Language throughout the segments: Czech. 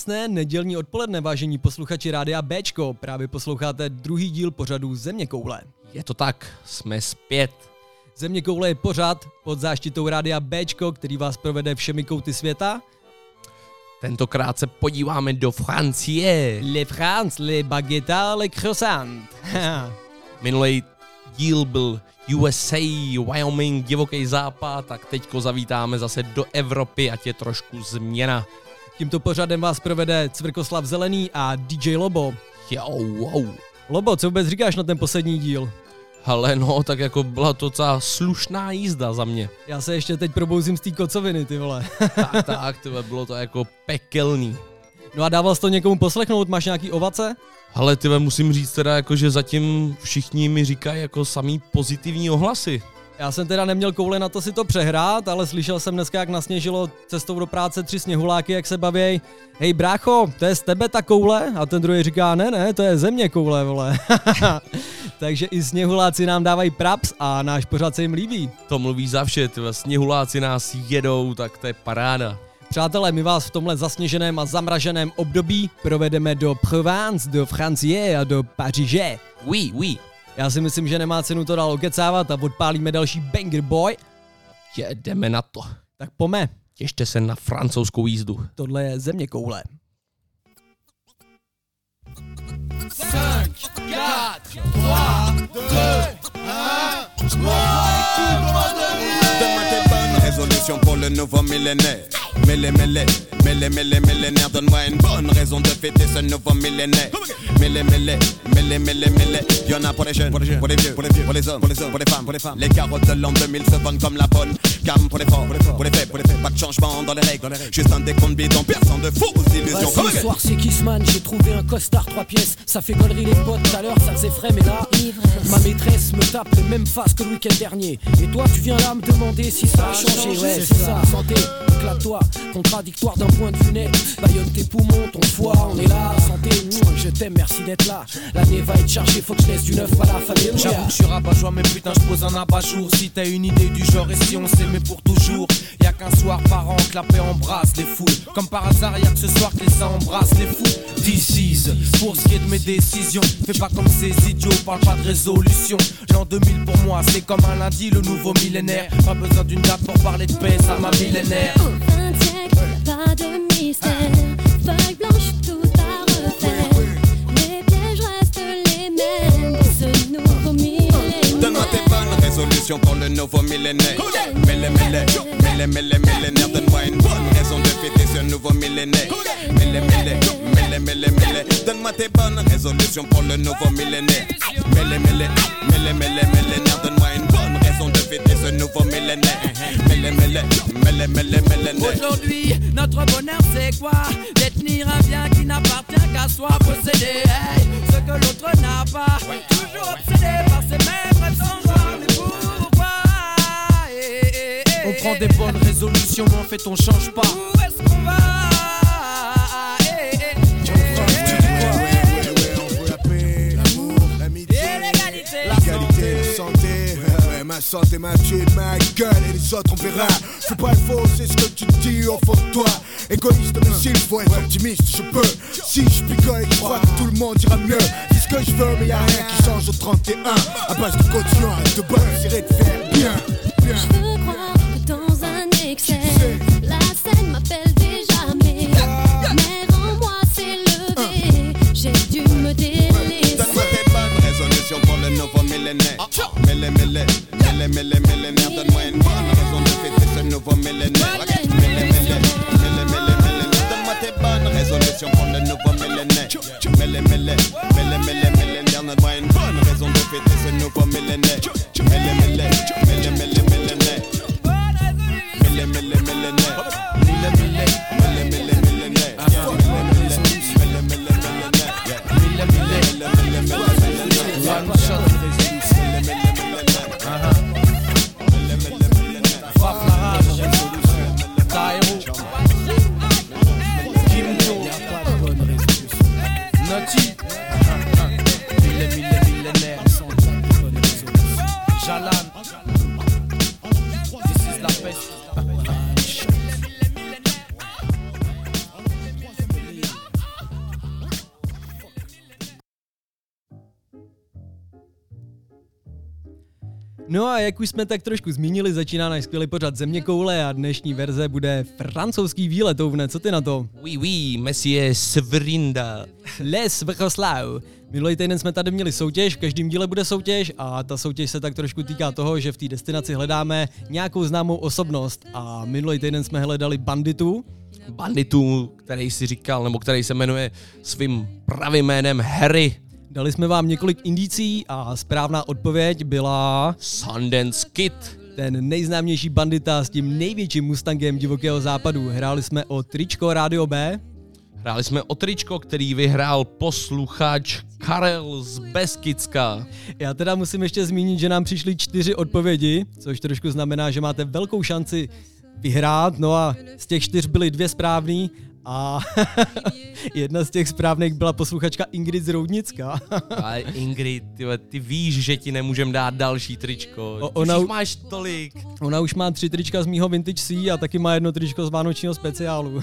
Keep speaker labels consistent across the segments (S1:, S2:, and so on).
S1: Krásné nedělní odpoledne, vážení posluchači Rádia Bčko. Právě posloucháte druhý díl pořadu Země koule.
S2: Je to tak, jsme zpět.
S1: Země koule je pořád pod záštitou Rádia Bčko, který vás provede všemi kouty světa.
S2: Tentokrát se podíváme do Francie.
S1: Le France, le baguette, le croissant.
S2: Minulý díl byl USA, Wyoming, divoký západ, tak teďko zavítáme zase do Evropy, ať je trošku změna.
S1: Tímto pořadem vás provede Cvrkoslav Zelený a DJ Lobo.
S2: Jo, wow.
S1: Lobo, co vůbec říkáš na ten poslední díl?
S2: Ale no, tak jako byla to docela slušná jízda za mě.
S1: Já se ještě teď probouzím z té kocoviny, ty vole.
S2: Tak, tak, tyhle, bylo to jako pekelný.
S1: No a dával jsi to někomu poslechnout, máš nějaký ovace?
S2: Ale tyhle musím říct teda, jako, že zatím všichni mi říkají jako samý pozitivní ohlasy.
S1: Já jsem teda neměl koule na to si to přehrát, ale slyšel jsem dneska, jak nasněžilo cestou do práce tři sněhuláky, jak se baví. Hej brácho, to je z tebe ta koule? A ten druhý říká, ne, ne, to je země koule, vole. Takže i sněhuláci nám dávají praps a náš pořad se jim líbí.
S2: To mluví za vše, tyhle sněhuláci nás jedou, tak to je paráda.
S1: Přátelé, my vás v tomhle zasněženém a zamraženém období provedeme do Provence, do Francie a do Paříže.
S2: Oui, oui.
S1: Já si myslím, že nemá cenu to dál okecávat a odpálíme další banger boy.
S2: Jedeme na to.
S1: Tak pome,
S2: Těšte se na francouzskou jízdu.
S1: tohle je země koule.
S3: 5, 4, 3, 2, Donne-moi tes bonnes résolutions pour le nouveau millénaire. Mêlé, mêlé, mêlé, mêlé, millénaire. Donne-moi une bonne raison de fêter ce nouveau millénaire. Mêlé, mêlé, mêlé, mêlé, mêlé. Y'en a pour les jeunes, pour les vieux, pour les vieux, pour les hommes, pour les hommes, pour les femmes, pour les femmes. Les carottes de l'an 2000 se vendent comme la bonne. Gamme pour les forts, pour les forts, pour les faits, pour les faits. Pas de changement dans les règles, Juste un décompte bidon, personne de fausses illusions.
S4: Ce soir c'est Kissman, j'ai trouvé un costard trois pièces. Ça fait gollerie les potes, tout à l'heure ça faisait frais, mais là, ma maîtresse me tape les mêmes faces que le week-end dernier. Et toi tu viens là me demander si ça a changé, ouais c'est ça. Santé, éclate-toi, contradictoire d'un point de vue net. Tes poumons, ton foie, on est là. Santé, mouah, je t'aime, merci d'être là. L'année va être chargée, faut que je laisse du neuf à la famille.
S5: J'avoue que je suis rabat-joie, mais putain, je pose un abat-jour. Si t'as une idée du genre et si on s'aimait pour toujours, y a qu'un soir par an que la paix embrasse les foules. Comme par hasard, y a que ce soir que les ça embrasse les fous. This pour ce qui est de mes décisions. Fais pas comme ces idiots, parle pas de résolution. L'an 2000 pour moi, c'est comme un lundi, le nouveau millénaire. Pas besoin d'une date pour parler de paix, ça m'a millénaire.
S6: Pour
S3: le nouveau millénaire. Mêlé, mêlé, mêlé, millénaire. Donne-moi une bonne raison de fêter ce nouveau millénaire. Mêlé, mêlé, mêlé, mêlé. Donne-moi tes bonnes résolutions pour le nouveau millénaire. Mêlé, mêlé, mêlé, mêlé, millénaire. Donne-moi une de ce nouveau millénaire. Millénaire.
S7: Aujourd'hui, notre bonheur c'est quoi? Détenir un bien qui n'appartient qu'à soi, posséder hey, ce que l'autre n'a pas. Toujours obsédé par ces mêmes rêves sans pourquoi? Eh, eh, eh,
S5: On prend des bonnes résolutions, mais en fait on change pas.
S7: Où est-ce qu'on va?
S8: Ma santé m'a tué ma gueule et les autres on verra. C'est pas le faux, c'est ce que tu dis au fond de toi. Égoïste, mais s'il faut être optimiste, je peux. Si je picole, je crois que tout le monde ira mieux. C'est ce que je veux, mais y a rien qui change au 31. À base de caution, de bonne, j'irai te faire bien, bien.
S3: Millénaire. Mêlé, mêlé, mêlé, mêlé, millénaire. Donne-moi une bonne raison de fêter ce nouveau millénaire. Mêlé, mêlé, mêlé, mêlé, millénaire. Donne-moi tes bonnes résolutions pour le nouveau millénaire. Mêlé, mêlé,
S1: jak už jsme tak trošku zmínili, začíná náš skvělý pořad Země koule a dnešní verze bude francouzský výlet, Ouvne, co ty na to?
S2: Oui, oui, Messie Svrinda.
S1: Les Vrchoslav. Minulý týden jsme tady měli soutěž, v každém díle bude soutěž a ta soutěž se tak trošku týká toho, že v té destinaci hledáme nějakou známou osobnost a minulý týden jsme hledali banditu,
S2: Banditu, který si říkal, nebo který se jmenuje svým pravým jménem Harry
S1: Dali jsme vám několik indicí a správná odpověď byla
S2: Sundance Kid.
S1: ten nejznámější bandita s tím největším Mustangem divokého západu. Hráli jsme o tričko Radio B,
S2: Hráli jsme o tričko, který vyhrál posluchač Karel z Beskicka.
S1: Já teda musím ještě zmínit, že nám přišly čtyři odpovědi, což trošku znamená, že máte velkou šanci vyhrát, no a z těch čtyř byly dvě správný a jedna z těch správných byla posluchačka Ingrid z Roudnicka.
S2: Ale Ingrid, ty, ty víš, že ti nemůžem dát další tričko.
S1: O-
S2: Už
S1: ona
S2: jich
S1: u-
S2: máš tolik.
S1: Ona už má tři trička z mýho Vintage C a taky má jedno tričko z vánočního speciálu.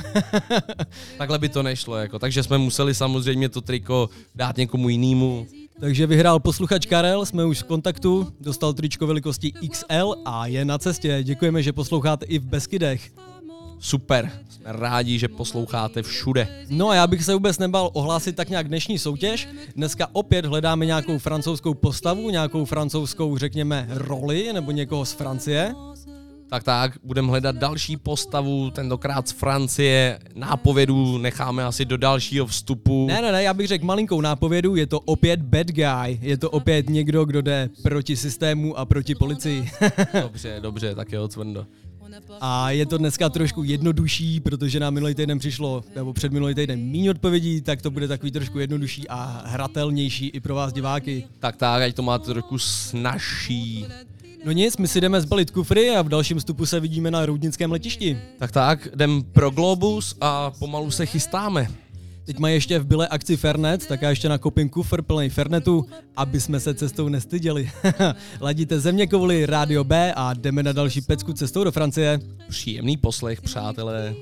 S2: Takhle by to nešlo, jako. takže jsme museli samozřejmě to triko dát někomu jinému.
S1: Takže vyhrál posluchač Karel, jsme už v kontaktu, dostal tričko velikosti XL a je na cestě. Děkujeme, že posloucháte i v Beskydech.
S2: Super, jsme rádi, že posloucháte všude.
S1: No a já bych se vůbec nebal ohlásit tak nějak dnešní soutěž. Dneska opět hledáme nějakou francouzskou postavu, nějakou francouzskou, řekněme, roli nebo někoho z Francie.
S2: Tak tak, budeme hledat další postavu, tentokrát z Francie. Nápovědu necháme asi do dalšího vstupu.
S1: Ne, ne, ne, já bych řekl malinkou nápovědu, je to opět bad guy, je to opět někdo, kdo jde proti systému a proti policii.
S2: Dobře, dobře, tak jo, cvrndo.
S1: A je to dneska trošku jednodušší, protože nám minulý týden přišlo, nebo před minulý týden méně odpovědí, tak to bude takový trošku jednodušší a hratelnější i pro vás diváky.
S2: Tak tak, ať to máte trošku snažší.
S1: No nic, my si jdeme zbalit kufry a v dalším vstupu se vidíme na Roudnickém letišti.
S2: Tak tak, jdem pro Globus a pomalu se chystáme.
S1: Teď mají ještě v byle akci Fernet, tak já ještě nakopím kufr plný Fernetu, aby jsme se cestou nestyděli. Ladíte země kovly Radio B a jdeme na další pecku cestou do Francie.
S2: Příjemný poslech, přátelé.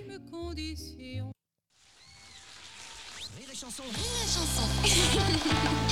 S9: Je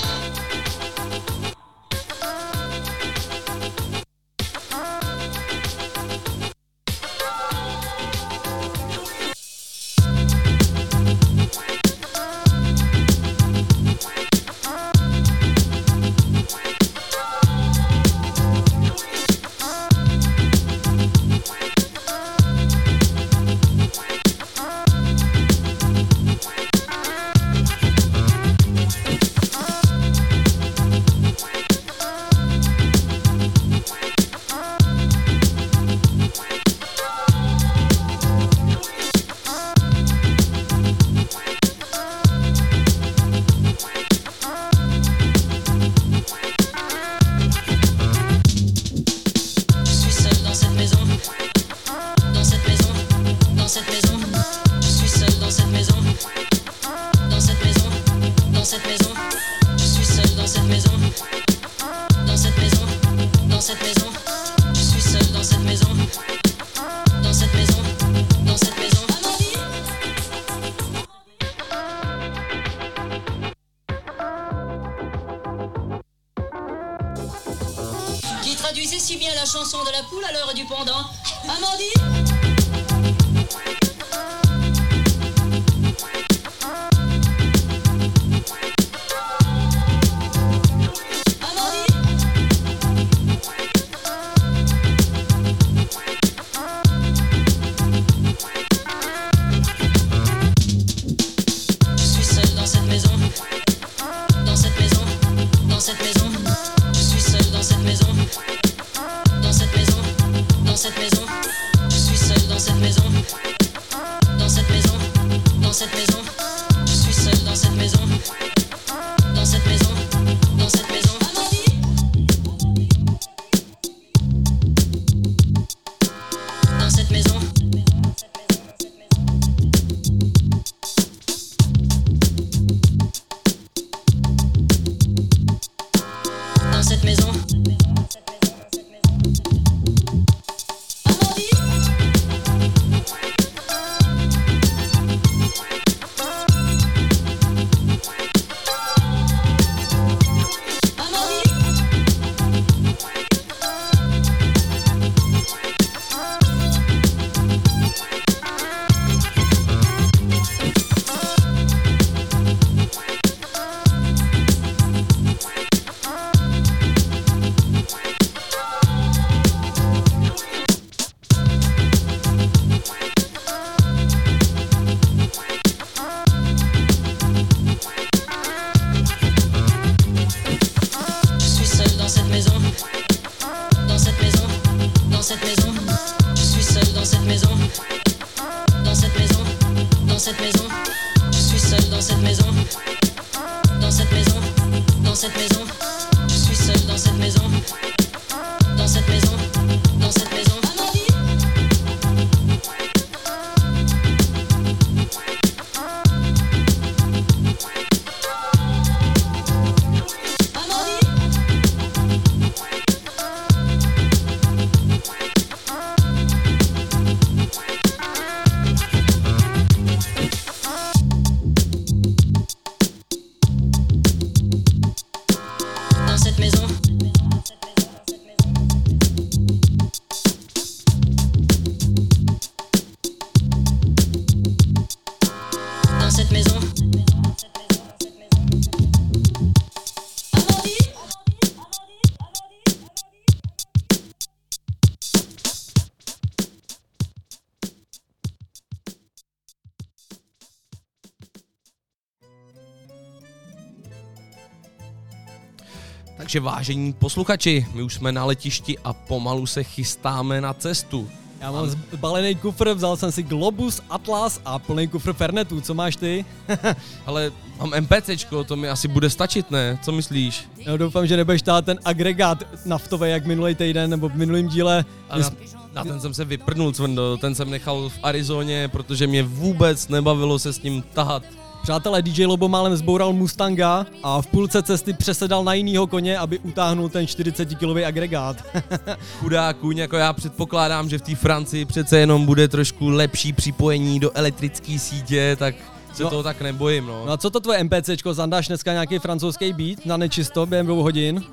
S2: Takže vážení posluchači, my už jsme na letišti a pomalu se chystáme na cestu.
S1: Já mám zbalený kufr, vzal jsem si Globus, Atlas a plný kufr Fernetů. Co máš ty?
S2: Ale mám MPCčko, to mi asi bude stačit, ne? Co myslíš?
S1: Já doufám, že nebudeš tát ten agregát naftový jak minulý týden nebo v minulém díle.
S2: A na, na ten jsem se vyprnul, Cvrndo, ten jsem nechal v Arizoně, protože mě vůbec nebavilo se s ním tahat.
S1: Přátelé, DJ Lobo málem zboural Mustanga a v půlce cesty přesedal na jinýho koně, aby utáhnul ten 40-kilový agregát.
S2: Chudá kůň, jako já předpokládám, že v té Francii přece jenom bude trošku lepší připojení do elektrické sítě, tak se
S1: No.
S2: toho tak nebojím, no.
S1: No a co to tvoje MPCčko, zandáš dneska nějaký francouzský beat na nečisto během dvou hodin?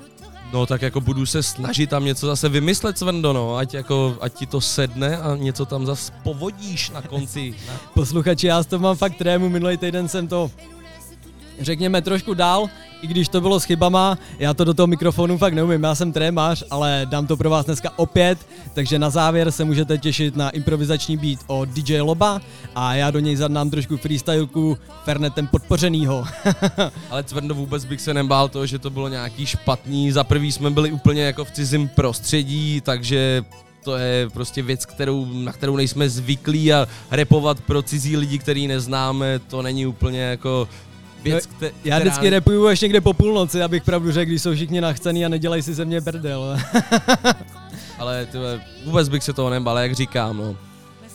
S2: No tak jako budu se snažit tam něco zase vymyslet, Svendo, no, ať, jako, ať ti to sedne a něco tam zase povodíš na konci.
S1: Posluchači, já z toho mám fakt trému, minulý týden jsem to řekněme trošku dál, i když to bylo s chybama, já to do toho mikrofonu fakt neumím, já jsem trémař, ale dám to pro vás dneska opět, takže na závěr se můžete těšit na improvizační beat od DJ Loba a já do něj zadnám trošku freestyleku Fernetem podpořenýho.
S2: Ale Cvrndo vůbec bych se nebál toho, že to bylo nějaký špatný. Za prvý jsme byli úplně jako v cizím prostředí, takže to je prostě věc, kterou, na kterou nejsme zvyklí a repovat pro cizí lidi, který neznáme, to není úplně jako věc,
S1: No,
S2: kte-
S1: Já
S2: která...
S1: vždycky repuju až někde po půlnoci, abych pravdu řekl, když jsou všichni nachcený a nedělají si ze mě brdel.
S2: Ale tyhle, vůbec bych se toho nebál, jak říkám, no.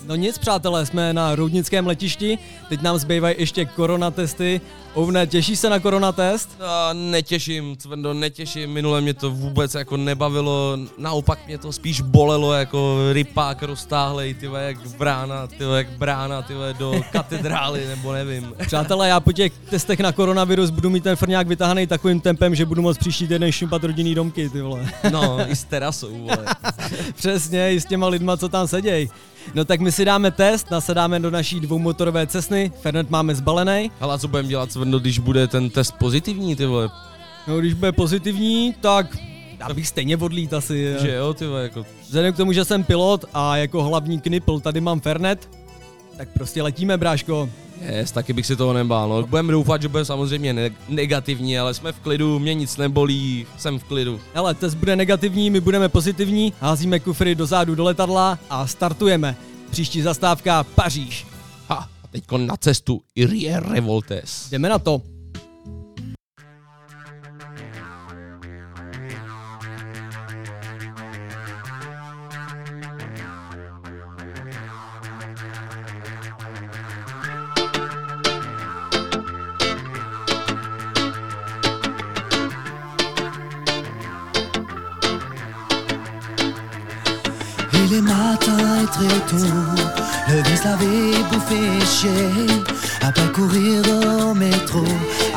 S1: No nic, přátelé, jsme na Roudnickém letišti, teď nám zbývají ještě koronatesty. Ovne, těší se na koronatest?
S2: No, netěším, Cvrndo, netěším, minule mě to vůbec jako nebavilo, naopak mě to spíš bolelo jako rypák roztáhlej, tyhle, jak brána, tyhle, jak brána, tyhle, do katedrály, nebo nevím.
S1: Přátelé, já po těch testech na koronavirus budu mít ten frňák vytahaný takovým tempem, že budu moct příští týden šňupat rodinný domky, ty vole.
S2: No, i s terasou, vole.
S1: Přesně, i s těma lidma, co tam seděj. No tak my si dáme test, nasedáme do naší dvoumotorové cesny, Fernet máme zbalený.
S2: Ale a co budeme dělat, Cvrndo, když bude ten test pozitivní, ty vole?
S1: No když bude pozitivní, tak já bych stejně odlít asi.
S2: Že jo, ty vole, jako...
S1: Vzhledem k tomu, že jsem pilot a jako hlavní knipl tady mám Fernet, tak prostě letíme, bráško.
S2: Yes, taky bych si toho nebál, no. Budeme doufat, že bude samozřejmě ne- negativní, ale jsme v klidu, mě nic nebolí, jsem v klidu.
S1: Hele, test bude negativní, my budeme pozitivní, házíme kufry do zádu do letadla a startujeme. Příští zastávka Paříž.
S2: Ha, a teďko na cestu Irie Revoltes.
S1: Jdeme na to.
S10: Il est matin et très tôt, le vice l'avait bouffé chier. Après courir au métro,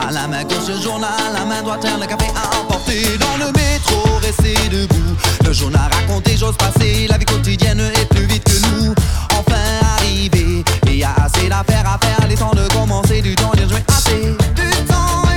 S10: à la main gauche le journal, à la main droite le café à emporter. Dans le métro, rester debout, le journal raconté, j'ose passer. La vie quotidienne est plus vite que nous. Enfin arrivé, et y a assez d'affaires à faire, les temps de commencer, du temps de jouer assez. Du temps,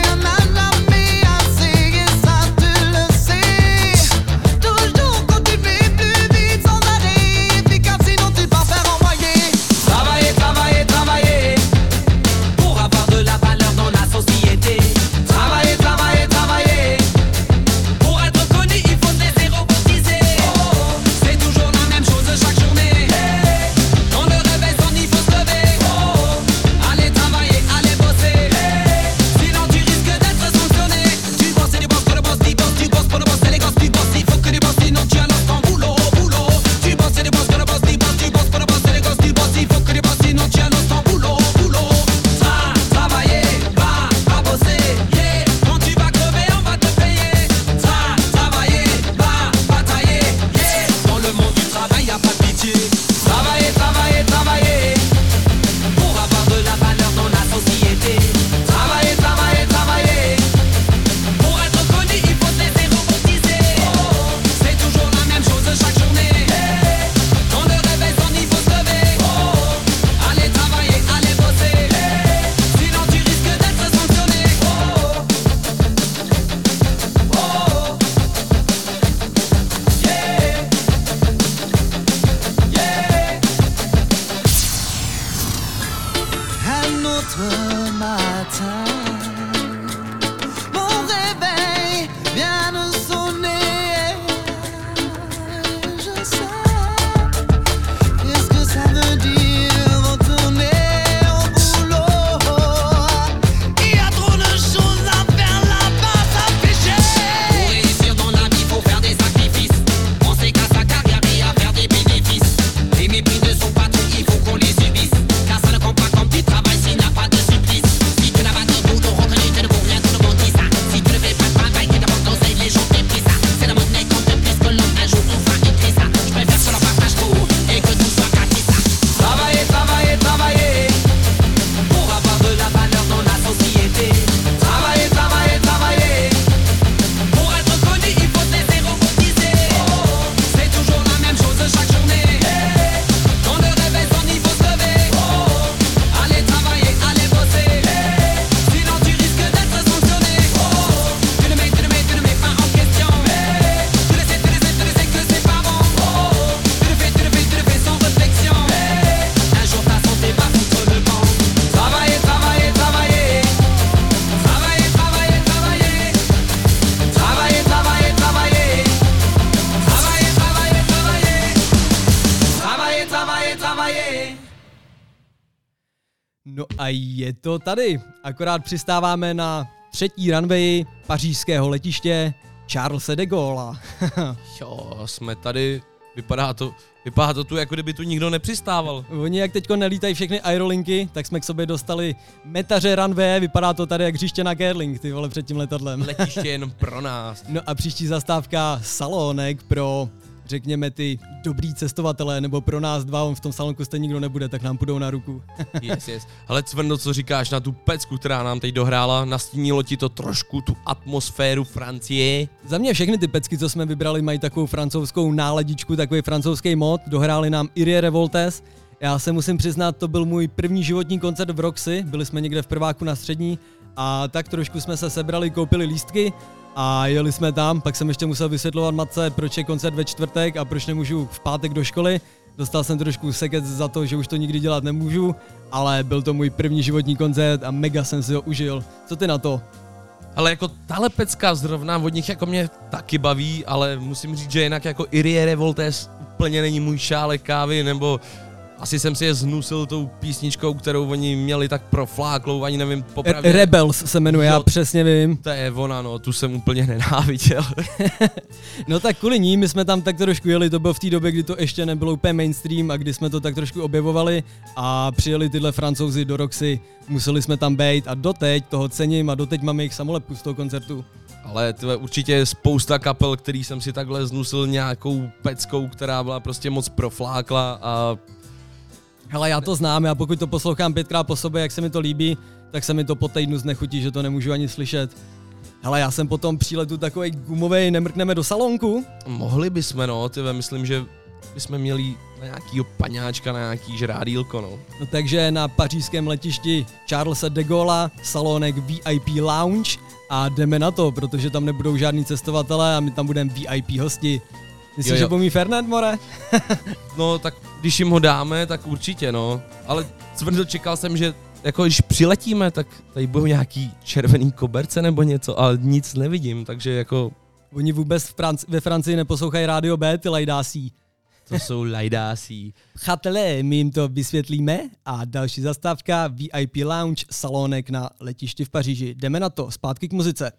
S1: tady. Akorát přistáváme na třetí runway pařížského letiště Charlesa de Gaulle.
S2: Jo, jsme tady, vypadá to, vypadá to tu, jako kdyby tu nikdo nepřistával.
S1: Oni jak teďko nelítají všechny aerolinky, tak jsme k sobě dostali metaře runway, vypadá to tady jak hřiště na Gerling, ty vole, před tím letadlem.
S2: Letiště jenom pro nás.
S1: No a příští zastávka salonek pro řekněme ty dobrý cestovatele, nebo pro nás dva, on v tom salonku stejně nikdo nebude, tak nám půjdou na ruku.
S2: Yes, yes. Ale Cvrno, co říkáš na tu pecku, která nám teď dohrála? Nastínilo ti to trošku tu atmosféru Francie?
S1: Za mě všechny ty pecky, co jsme vybrali, mají takovou francouzskou náladičku, takový francouzský mod. Dohráli nám Irie Revoltes. Já se musím přiznat, to byl můj první životní koncert v Roxy, byli jsme někde v prváku na střední a tak trošku jsme se sebrali, koupili lístky a jeli jsme tam, pak jsem ještě musel vysvětlovat matce, proč je koncert ve čtvrtek a proč nemůžu v pátek do školy. Dostal jsem trošku sekec za to, že už to nikdy dělat nemůžu, ale byl to můj první životní koncert a mega jsem si ho užil. Co ty na to?
S2: Ale jako tahle pecka zrovna od nich jako mě taky baví, ale musím říct, že jinak jako Irie Revoltes úplně není můj šálek kávy, nebo asi jsem si je znusil tou písničkou, kterou oni měli tak profláklou, ani nevím popravdě.
S1: Rebels se jmenuje, já přesně vím.
S2: To je ona, no, tu jsem úplně nenáviděl.
S1: no tak kvůli ní, my jsme tam tak trošku jeli, to bylo v té době, kdy to ještě nebylo úplně mainstream a kdy jsme to tak trošku objevovali a přijeli tyhle francouzi do Roxy, museli jsme tam být a doteď toho cením a doteď máme jich samolepku z toho koncertu.
S2: Ale tyhle, určitě je spousta kapel, který jsem si takhle znusil nějakou peckou, která byla prostě moc proflákla a
S1: ale já to znám, já pokud to poslouchám pětkrát po sobě, jak se mi to líbí, tak se mi to po týdnu znechutí, že to nemůžu ani slyšet. Ale já jsem potom příletu takový gumový, nemrkneme do salonku.
S2: Mohli bychom, no, ty myslím, že bychom měli na nějakýho paňáčka, na nějaký žrádílko, no.
S1: no. takže na pařížském letišti Charlesa de Gaulle salonek VIP Lounge a jdeme na to, protože tam nebudou žádní cestovatelé a my tam budeme VIP hosti. Myslíš, že pomí Fernand, more?
S2: no, tak když jim ho dáme, tak určitě, no. Ale cvrdo čekal jsem, že jako když přiletíme, tak tady budou nějaký červený koberce nebo něco, ale nic nevidím, takže jako...
S1: Oni vůbec v Franci- ve Francii neposlouchají rádio B, ty lajdásí.
S2: To jsou lajdásí.
S1: Přátelé, my jim to vysvětlíme a další zastávka VIP Lounge, salonek na letišti v Paříži. Jdeme na to, zpátky k muzice.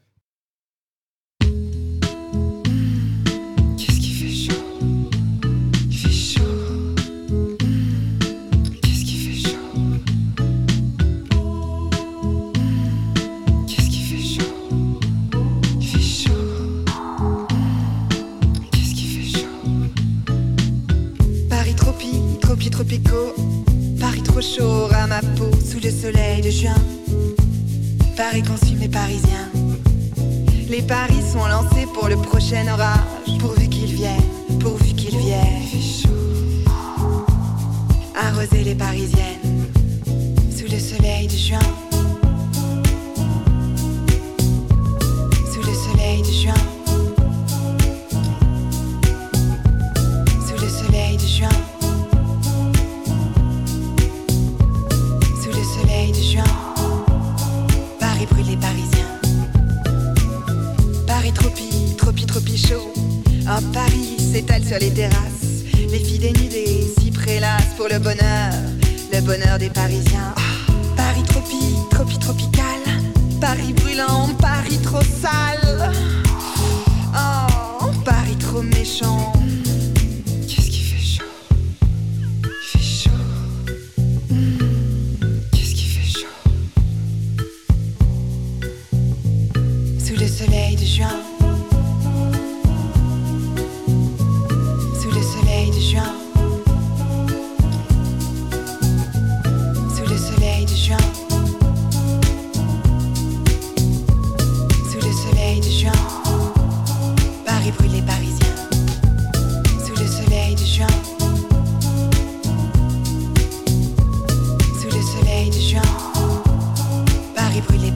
S11: Paris trop chaud à ma peau sous le soleil de juin. Paris consume les Parisiens. Les paris sont lancés pour le prochain orage. Pourvu qu'ils viennent, pourvu qu'ils viennent. Arroser les Parisiennes sous le soleil de juin. Sous le soleil de juin. Sous le soleil de juin. Paris brûle les Parisiens. Paris chaud. Un Paris s'étale sur les terrasses. Les filles dénudées s'y prélassent pour le bonheur, le bonheur des Parisiens. Paris tropi, tropi, tropical. Paris brûlant, Paris trop sale. Oh, Paris trop méchant. De juin. Sous le soleil de juin. Sous le soleil de juin. Sous le soleil de juin. Paris brûle les Parisiens. Sous le soleil de juin. Sous le soleil de juin. Paris brûle les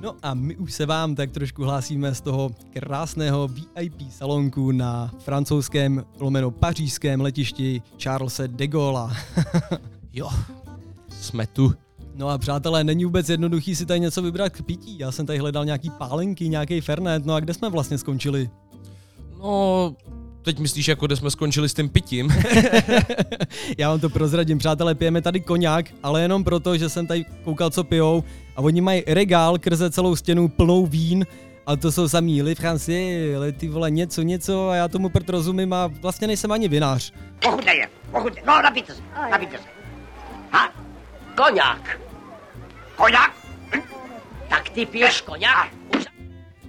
S1: No a my už se vám tak trošku hlásíme z toho krásného VIP salonku na francouzském lomeno pařížském letišti Charlesa de Gaulle.
S2: Jo, jsme tu.
S1: No a přátelé, není vůbec jednoduchý si tady něco vybrat k pití. Já jsem tady hledal nějaký pálenky, nějaký fernet, no a kde jsme vlastně skončili?
S2: No, teď myslíš, jako kde jsme skončili s tím pitím?
S1: Já vám to prozradím, přátelé, pijeme tady koněk, ale jenom proto, že jsem tady koukal, co pijou a oni mají regál krze celou stěnu plnou vín a to jsou samý Le Francais, ale ty vole něco, něco a já tomu prd rozumím a vlastně nejsem ani vinář.
S12: Ochutnej, ochutnej. No, napijte se, napijte se. Ha? Koňák. Koňák? Hm? Tak ty piješ koňák? Už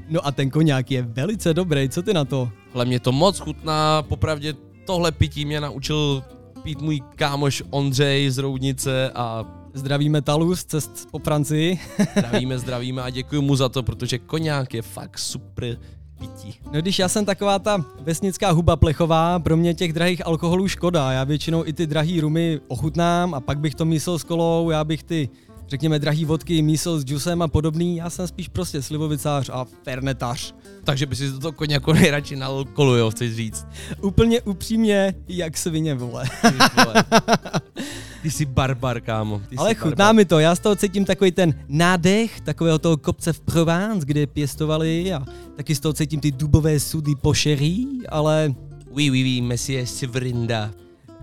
S1: No a ten koněk je velice dobrý, co ty na to?
S2: Hle, mě to moc chutná, popravdě tohle pití mě naučil pít můj kámoš Ondřej z Roudnice a
S1: Zdravíme Talus, cest po Francii.
S2: zdravíme, zdravíme a děkuji mu za to, protože koňák je fakt super pití.
S1: No když já jsem taková ta vesnická huba plechová, pro mě těch drahých alkoholů škoda. Já většinou i ty drahý rumy ochutnám a pak bych to mísil s kolou, já bych ty řekněme drahý vodky mísil s džusem a podobný, já jsem spíš prostě slivovicář a fernetař.
S2: Takže by si to koněko nejradši na alkoholu, jo, chceš říct.
S1: Úplně upřímně, jak svině, vole.
S2: Ty, vole. Ty jsi barbar, kámo. Ty
S1: Ale
S2: jsi
S1: chutná
S2: barbar.
S1: mi to, já z toho cítím takový ten nádech takového toho kopce v Provence, kde pěstovali a taky z toho cítím ty dubové sudy po sherry, ale
S2: Oui, oui, oui, Messie Svrinda.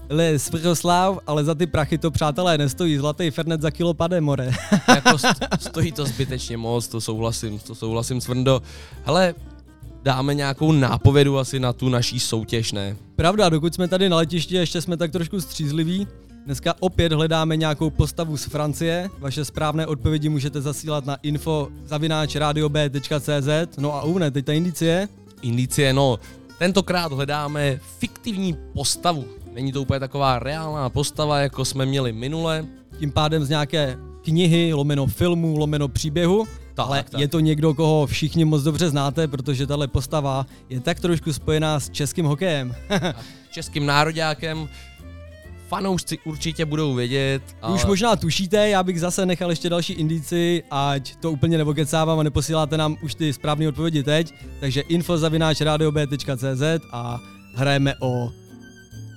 S1: Le Svrhoslav, ale za ty prachy to přátelé nestojí, zlatý fernet za kilo pade more.
S2: jako st- stojí to zbytečně moc, to souhlasím, to souhlasím Svrndo. Hele, dáme nějakou nápovědu asi na tu naší soutěž, ne?
S1: Pravda, dokud jsme tady na letišti, ještě jsme tak trošku střízliví. Dneska opět hledáme nějakou postavu z Francie. Vaše správné odpovědi můžete zasílat na info zavináč.radiob.cz No a Uvne, teď ta indicie.
S2: Indicie, no, tentokrát hledáme fiktivní postavu. Není to úplně taková reálná postava, jako jsme měli minule.
S1: Tím pádem z nějaké knihy, lomeno filmu, lomeno příběhu.
S2: Tak,
S1: ale
S2: tak.
S1: je to někdo, koho všichni moc dobře znáte, protože tahle postava je tak trošku spojená s českým hokejem.
S2: Českým nároďákem. Fanoušci určitě budou vědět.
S1: Ale... Už možná tušíte, já bych zase nechal ještě další indici, ať to úplně nevokecávám a neposíláte nám už ty správné odpovědi teď. Takže info zavináč radiob.cz a hrajeme o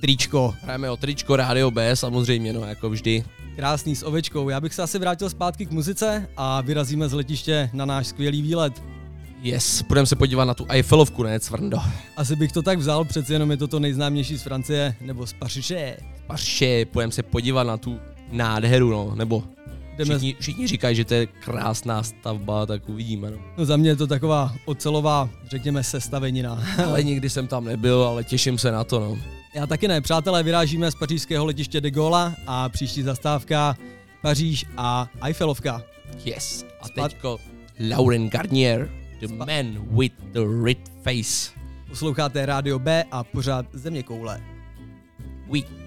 S1: tričko.
S2: Hrajeme o tričko Rádio B, samozřejmě, no, jako vždy.
S1: Krásný s ovečkou. Já bych se asi vrátil zpátky k muzice a vyrazíme z letiště na náš skvělý výlet.
S2: Yes, půjdeme se podívat na tu Eiffelovku, ne, Cvrndo?
S1: Asi bych to tak vzal, přeci jenom je to to nejznámější z Francie, nebo z Paříže.
S2: Paše, půjdeme se podívat na tu nádheru, no, nebo
S1: Jdeme-
S2: všichni, všichni říkají, že to je krásná stavba, tak uvidíme, no.
S1: No za mě je to taková ocelová, řekněme, sestavenina.
S2: Ale nikdy jsem tam nebyl, ale těším se na to, no.
S1: Já taky ne. Přátelé, vyrážíme z pařížského letiště de Gaulle a příští zastávka Paříž a Eiffelovka.
S2: Yes. A teďko Lauren Garnier, the man with the red face.
S1: Posloucháte Rádio B a pořád Země koule.
S2: Oui.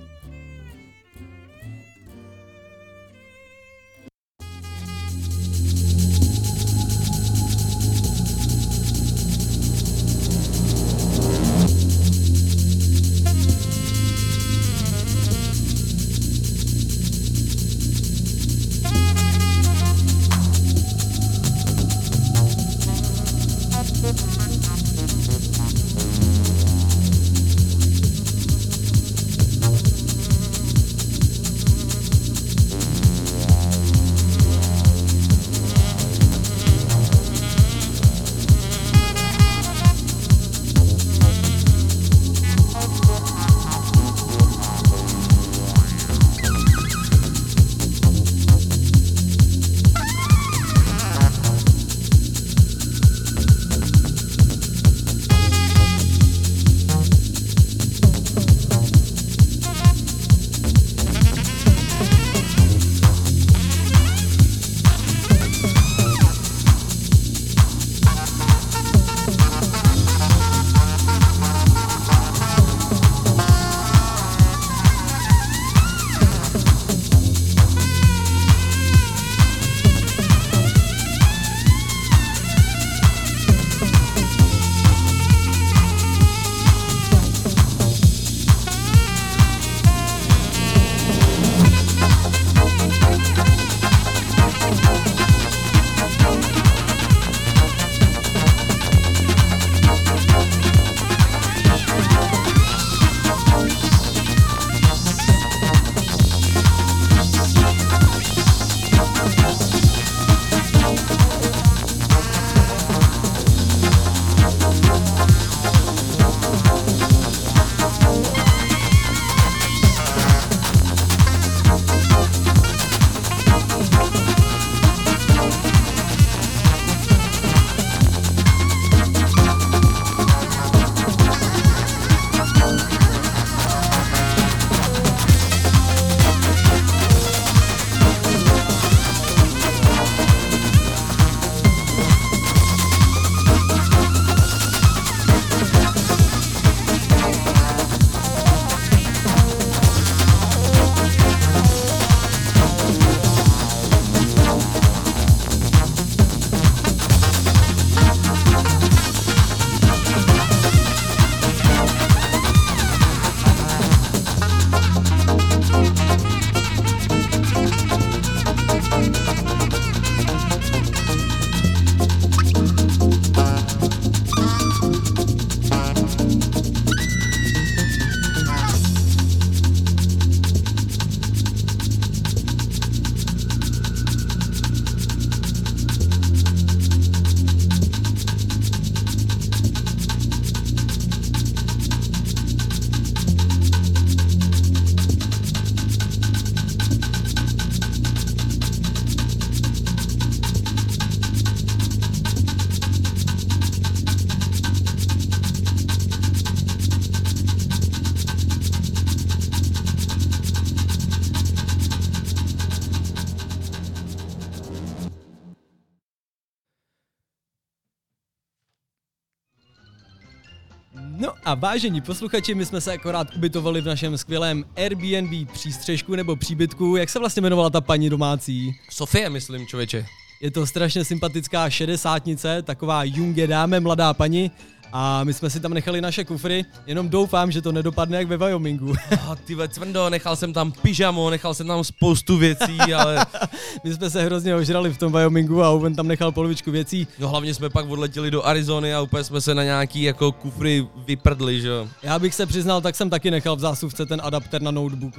S1: A vážení posluchači, my jsme se akorát ubytovali v našem skvělém Airbnb přístřežku nebo příbytku. Jak se vlastně jmenovala ta paní domácí?
S2: Sofie, myslím, člověče.
S1: Je to strašně sympatická šedesátnice, taková junge dáme, mladá paní. A my jsme si tam nechali naše kufry, jenom doufám, že to nedopadne jak ve Wyomingu.
S2: A ty ve cvrndo, nechal jsem tam pyžamo, nechal jsem tam spoustu věcí, ale
S1: my jsme se hrozně ožrali v tom Wyomingu a Owen tam nechal polovičku věcí.
S2: no hlavně jsme pak odletěli do Arizony a úplně jsme se na nějaký jako kufry vyprdli, že jo.
S1: Já bych se přiznal, tak jsem taky nechal v zásuvce ten adapter na notebook.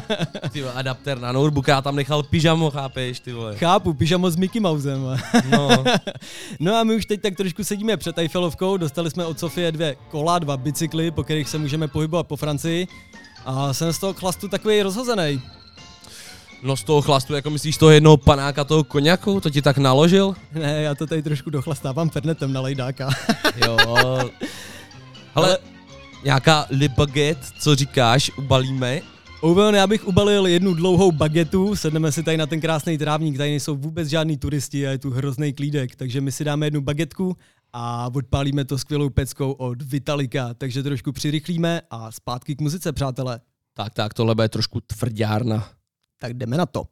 S2: Ty adapter na notebook, já tam nechal pyžamo, chápeš, ty vole.
S1: Chápu, pyžamo s Mickey Mousem.
S2: No.
S1: no a my už teď tak trošku sedíme před Eiffelovkou, dostali jsme od Sofie dvě kola, dva bicykly, po kterých se můžeme pohybovat po Francii. A jsem z toho chlastu takový rozhozený.
S2: No z toho chlastu, jako myslíš toho jednoho panáka toho koněku, to ti tak naložil?
S1: Ne, já to tady trošku dochlastávám fernetem na lejdáka.
S2: Jo. Ale nějaká le baguette, co říkáš, ubalíme?
S1: Owen, já bych ubalil jednu dlouhou bagetu, sedneme si tady na ten krásný trávník, tady nejsou vůbec žádní turisti a je tu hrozný klídek, takže my si dáme jednu bagetku a odpálíme to skvělou peckou od Vitalika, takže trošku přirychlíme a zpátky k muzice, přátelé.
S2: Tak, tak, tohle bude trošku tvrdárna.
S1: Tak jdeme na to.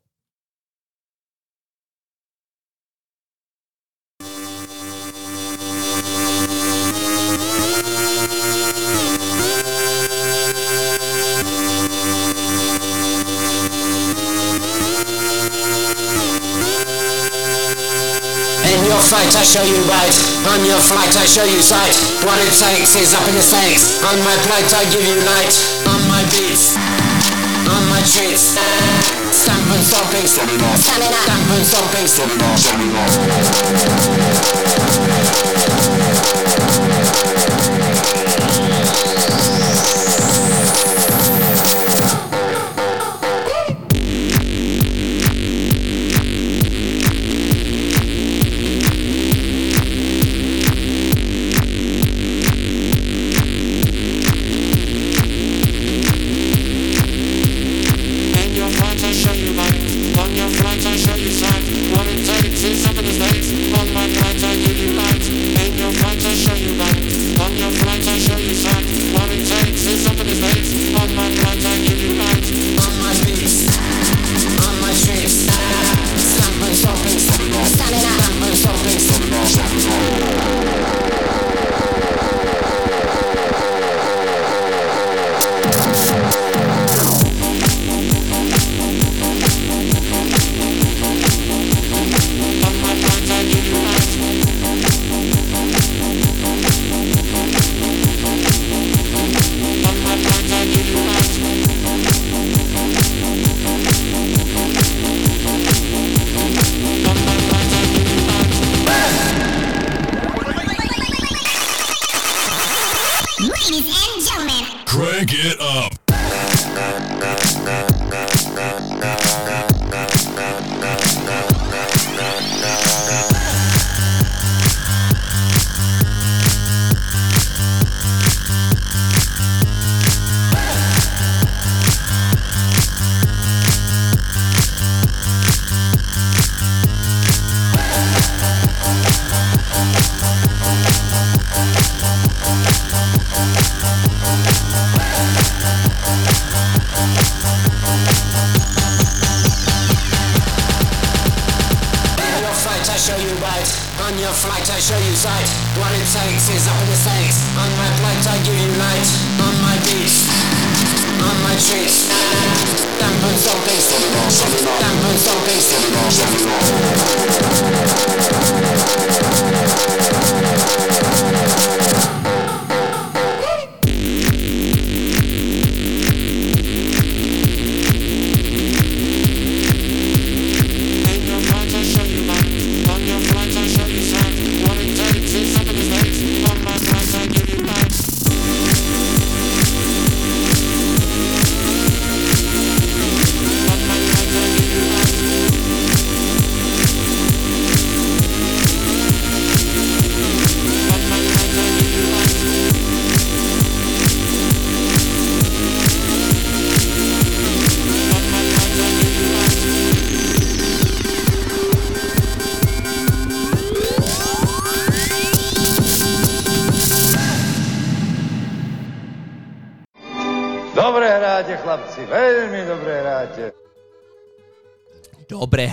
S13: Your fight I show you right, on your flight I show you sight. What it takes is up in the stakes. On my plate I give you light, on my beats, on my treats. Stamp and stomping, stamp and stomping,
S14: In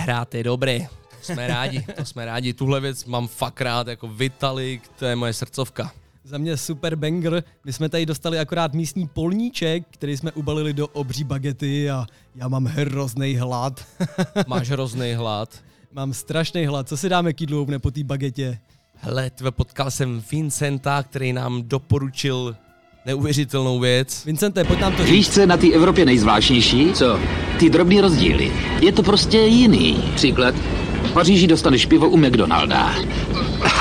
S2: Dobré hráte, dobré. Jsme rádi, to jsme rádi. Tuhle věc mám fakt rád, jako Vitalik, to je moje srdcovka.
S1: Za mě super banger. My jsme tady dostali akorát místní polníček, který jsme ubalili do obří bagety a já mám hrozný hlad.
S2: Máš hrozný hlad.
S1: Mám strašný hlad. Co si dáme k jídlu po té bagetě?
S2: Hele, tve, potkal jsem Vincenta, který nám doporučil neuvěřitelnou věc.
S1: Vincente, pojď nám to
S15: Víš, co je na té Evropě nejzvláštnější? Co? Ty drobný rozdíly. Je to prostě jiný. Příklad? V Paříži dostaneš pivo u McDonalda.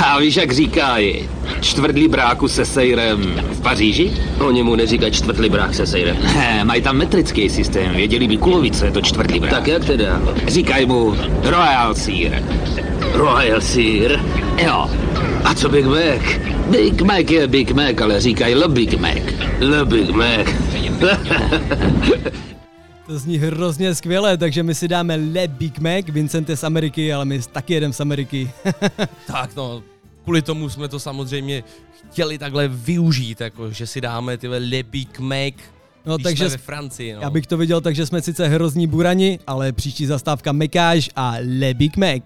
S15: A víš, jak říkají? Čtvrtlí bráku se sejrem v Paříži?
S16: Oni mu neříkají čtvrtlý brák se sejrem.
S15: Ne, mají tam metrický systém. Věděli by kulovi, co je to čtvrtlí brák.
S16: Tak jak teda?
S15: Říkají mu Royal Sear.
S16: Royal Sear?
S15: Jo. A co Big Mac? Big Mac je Big Mac, ale říkají Le Big Mac.
S16: Le Big Mac.
S1: To zní hrozně skvěle, takže my si dáme Le Big Mac, Vincent je z Ameriky, ale my taky jedeme z Ameriky.
S2: Tak no, kvůli tomu jsme to samozřejmě chtěli takhle využít, jako že si dáme ty Le Big Mac,
S1: No,
S2: když
S1: takže
S2: jsme ve Francii. No.
S1: Já bych to viděl tak, že jsme sice hrozní burani, ale příští zastávka Mekáž a Le Big Mac.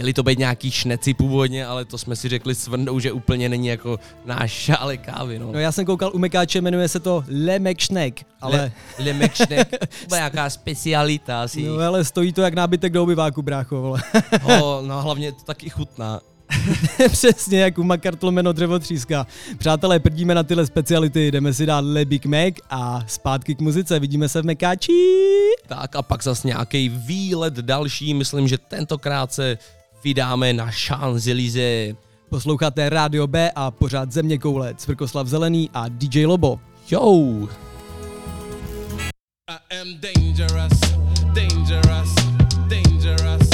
S2: Měli to být nějaký šneci původně, ale to jsme si řekli s Vrndou, že úplně není jako náš šále kávy. No.
S1: No já jsem koukal u Mekáče, jmenuje se to Le Mekšnek, ale...
S2: Le, le Mekšnek, to je nějaká specialita asi.
S1: No ale stojí to jak nábytek do obyváku, brácho, vole.
S2: Oh, no hlavně to taky chutná.
S1: Přesně jak u makartlomeno dřevotříska. Přátelé, prdíme na tyhle speciality, jdeme si dát Le Big Mac a zpátky k muzice, vidíme se v Mekáči.
S2: Tak a pak zas nějaký výlet další, myslím, že tentokrát se vydáme na Champs-Élysées.
S1: Posloucháte Rádio B a pořád Země koule, Cvrkoslav Zelený a DJ Lobo.
S2: Yo!
S5: I am dangerous, dangerous, dangerous.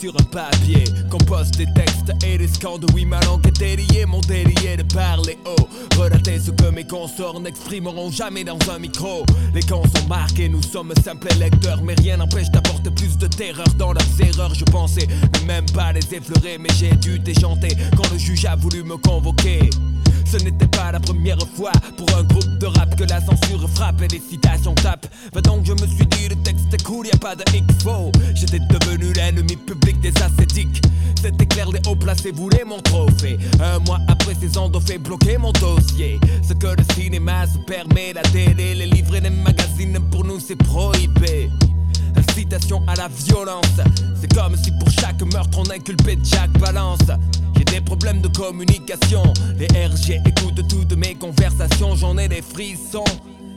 S17: Sur un papier, compose des textes et des scandes. Oui, ma langue est déliée, mon délit est de parler haut. Relater ce que mes consorts n'exprimeront jamais dans un micro. Les camps sont marqués, nous sommes simples lecteurs, mais rien n'empêche d'apporter plus de terreur dans leurs erreurs. Je pensais ne même pas les effleurer, mais j'ai dû déchanter quand le juge a voulu me convoquer. Ce n'était pas la première fois pour un groupe de rap que la censure frappe et les citations tapent. Va donc, je me suis dit, le texte est cool, y a pas de X-Faux. J'étais devenu l'ennemi public des ascétiques. C'était clair, les hauts placés voulaient mon trophée. Un mois après, ces ont fait bloquer mon dossier. Ce que le cinéma se permet, la télé, les livres et les magazines, pour nous c'est prohibé. Incitation à la violence, c'est comme si pour chaque meurtre on inculpait Jack Balance. J'ai des problèmes de communication, les RG écoutent toutes mes conversations, j'en ai des frissons.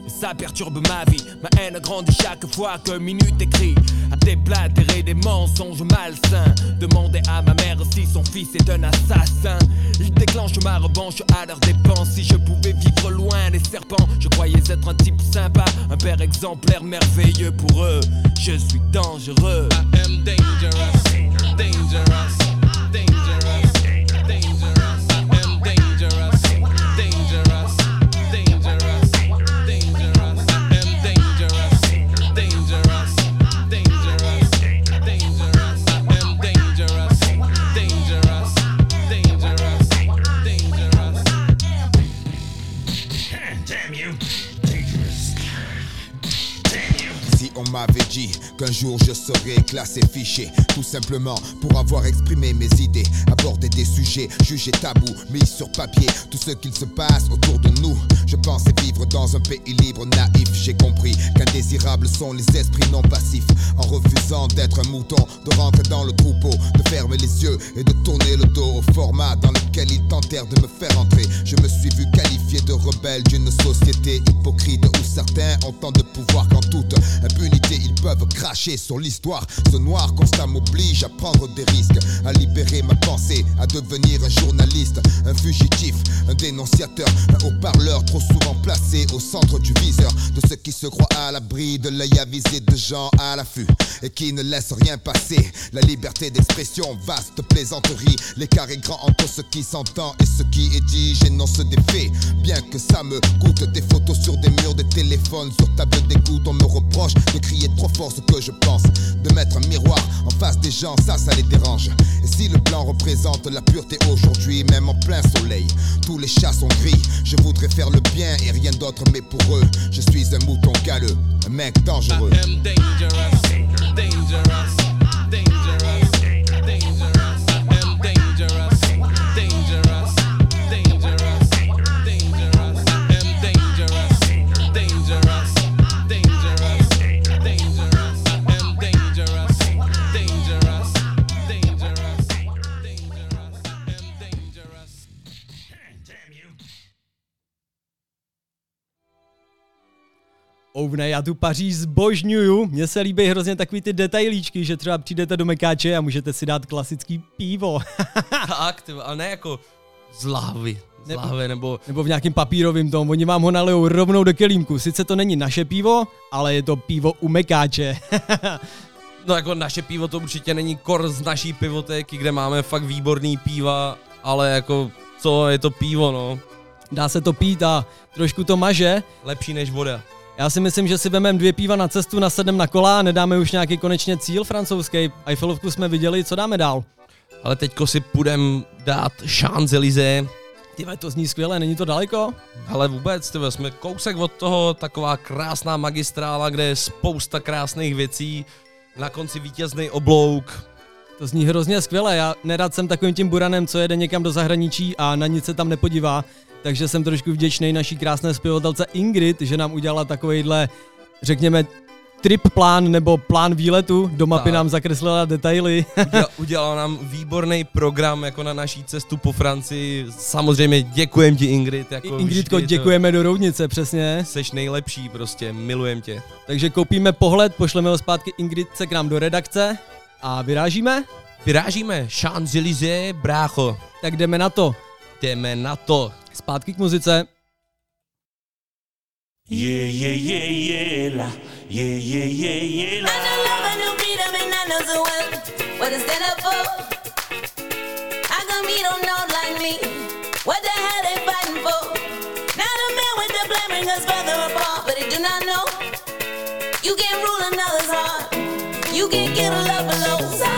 S17: Ça perturbe ma vie, ma haine grandit chaque fois que minute écrit à déblatérer des mensonges malsains. Demander à ma mère si son fils est un assassin. Il déclenche ma revanche à leur dépense. Si je pouvais vivre loin des serpents, je croyais être un type sympa, un père exemplaire merveilleux pour eux. Je suis dangereux.
S5: I am dangerous,
S3: Si on m'avait dit qu'un jour je serais classé fiché, tout simplement pour avoir exprimé mes idées, aborder des sujets jugés tabous, mis sur papier, tout ce qu'il se passe autour de nous. Je pensais vivre dans un pays libre, naïf. J'ai compris qu'indésirables sont les esprits non passifs. En refusant d'être un mouton, de rentrer dans le troupeau, de fermer les yeux et de tourner le dos au format dans lequel ils tentèrent de me faire entrer. Je me suis vu qualifié de rebelle d'une société hypocrite où certains ont tant de pouvoir qu'en toute impunité ils peuvent cracher sur l'histoire. Ce noir constat m'oblige à prendre des risques, à libérer ma pensée, à devenir un journaliste, un fugitif, un
S18: dénonciateur, un haut-parleur trop souvent placé au centre du viseur de ceux qui se croient à l'abri de l'œil avisé de gens à l'affût et qui ne laissent rien passer. La liberté d'expression, vaste plaisanterie, l'écart est grand entre ce qui s'entend et ce qui est dit. J'énonce des faits, bien que ça me coûte des photos sur des murs, des téléphones, sur table d'écoute. On me reproche de crier trop fort ce que je pense, de mettre un miroir en face des gens, ça, ça les dérange. Et si le blanc représente la pureté aujourd'hui, même en plein soleil, tous les chats sont gris. Je voudrais faire le bien et rien d'autre, mais pour eux, je suis un mouton galeux, un mec dangereux.
S1: Ouvne, já tu Paříž zbožňuju. Mně se líbí hrozně takový ty detailíčky, že třeba přijdete do Mekáče a můžete si dát klasický pivo.
S2: tak, ty, ale ne jako z lahvy. Z
S1: Nebo-
S2: lahve, nebo...
S1: Nebo v nějakým papírovém tom, oni vám ho nalijou rovnou do kelímku. Sice to není naše pivo, ale je to pivo u Mekáče.
S2: No jako naše pivo to určitě není kor z naší pivotéky, kde máme fakt výborný piva, ale jako co je to pivo, no.
S1: Dá se to pít a trošku to maže.
S2: Lepší než voda.
S1: Já si myslím, že si vememe dvě piva na cestu, nasedem na kola a nedáme už nějaký konečně cíl francouzský. Eiffelovku jsme viděli, co dáme dál?
S2: Ale teďko si půjdem dát Champs-Élysées.
S1: Ty to zní skvěle, není to daleko?
S2: Ale vůbec, ty jsme kousek od toho, taková krásná magistrála, kde je spousta krásných věcí, na konci vítězný oblouk.
S1: To zní hrozně skvěle, já nerad jsem takovým tím buranem, co jede někam do zahraničí a na nic se tam nepodívá, takže jsem trošku vděčný naší krásné zpěvatelce Ingrid, že nám udělala takovejhle, řekněme, trip plán nebo plán výletu, do mapy
S2: Tak.
S1: nám zakreslila detaily.
S2: Udělala, udělala nám výborný program jako na naší cestu po Francii. Samozřejmě děkujem ti Ingrid. Jako
S1: Ingridko,
S2: vždy, to-
S1: děkujeme do Roudnice, přesně.
S2: Seš nejlepší prostě, milujem tě.
S1: Takže koupíme pohled, pošleme ho zpátky Ingridce k nám do redakce a vyrážíme?
S2: Vyrážíme, Champs-Élysées, brácho.
S1: Tak jdeme na to.
S2: Jdeme na to.
S1: Zpátky k muzice.
S19: Yeah, yeah, yeah, yeah, la. Yeah, yeah, yeah, yeah, la.
S20: I know love, I know freedom, and I know so well what to stand up for. How come you don't know like me? What the hell they fighting for? Not a man with the blame bring us further apart, but they do not know. You can't rule another's heart. You can't get a love below.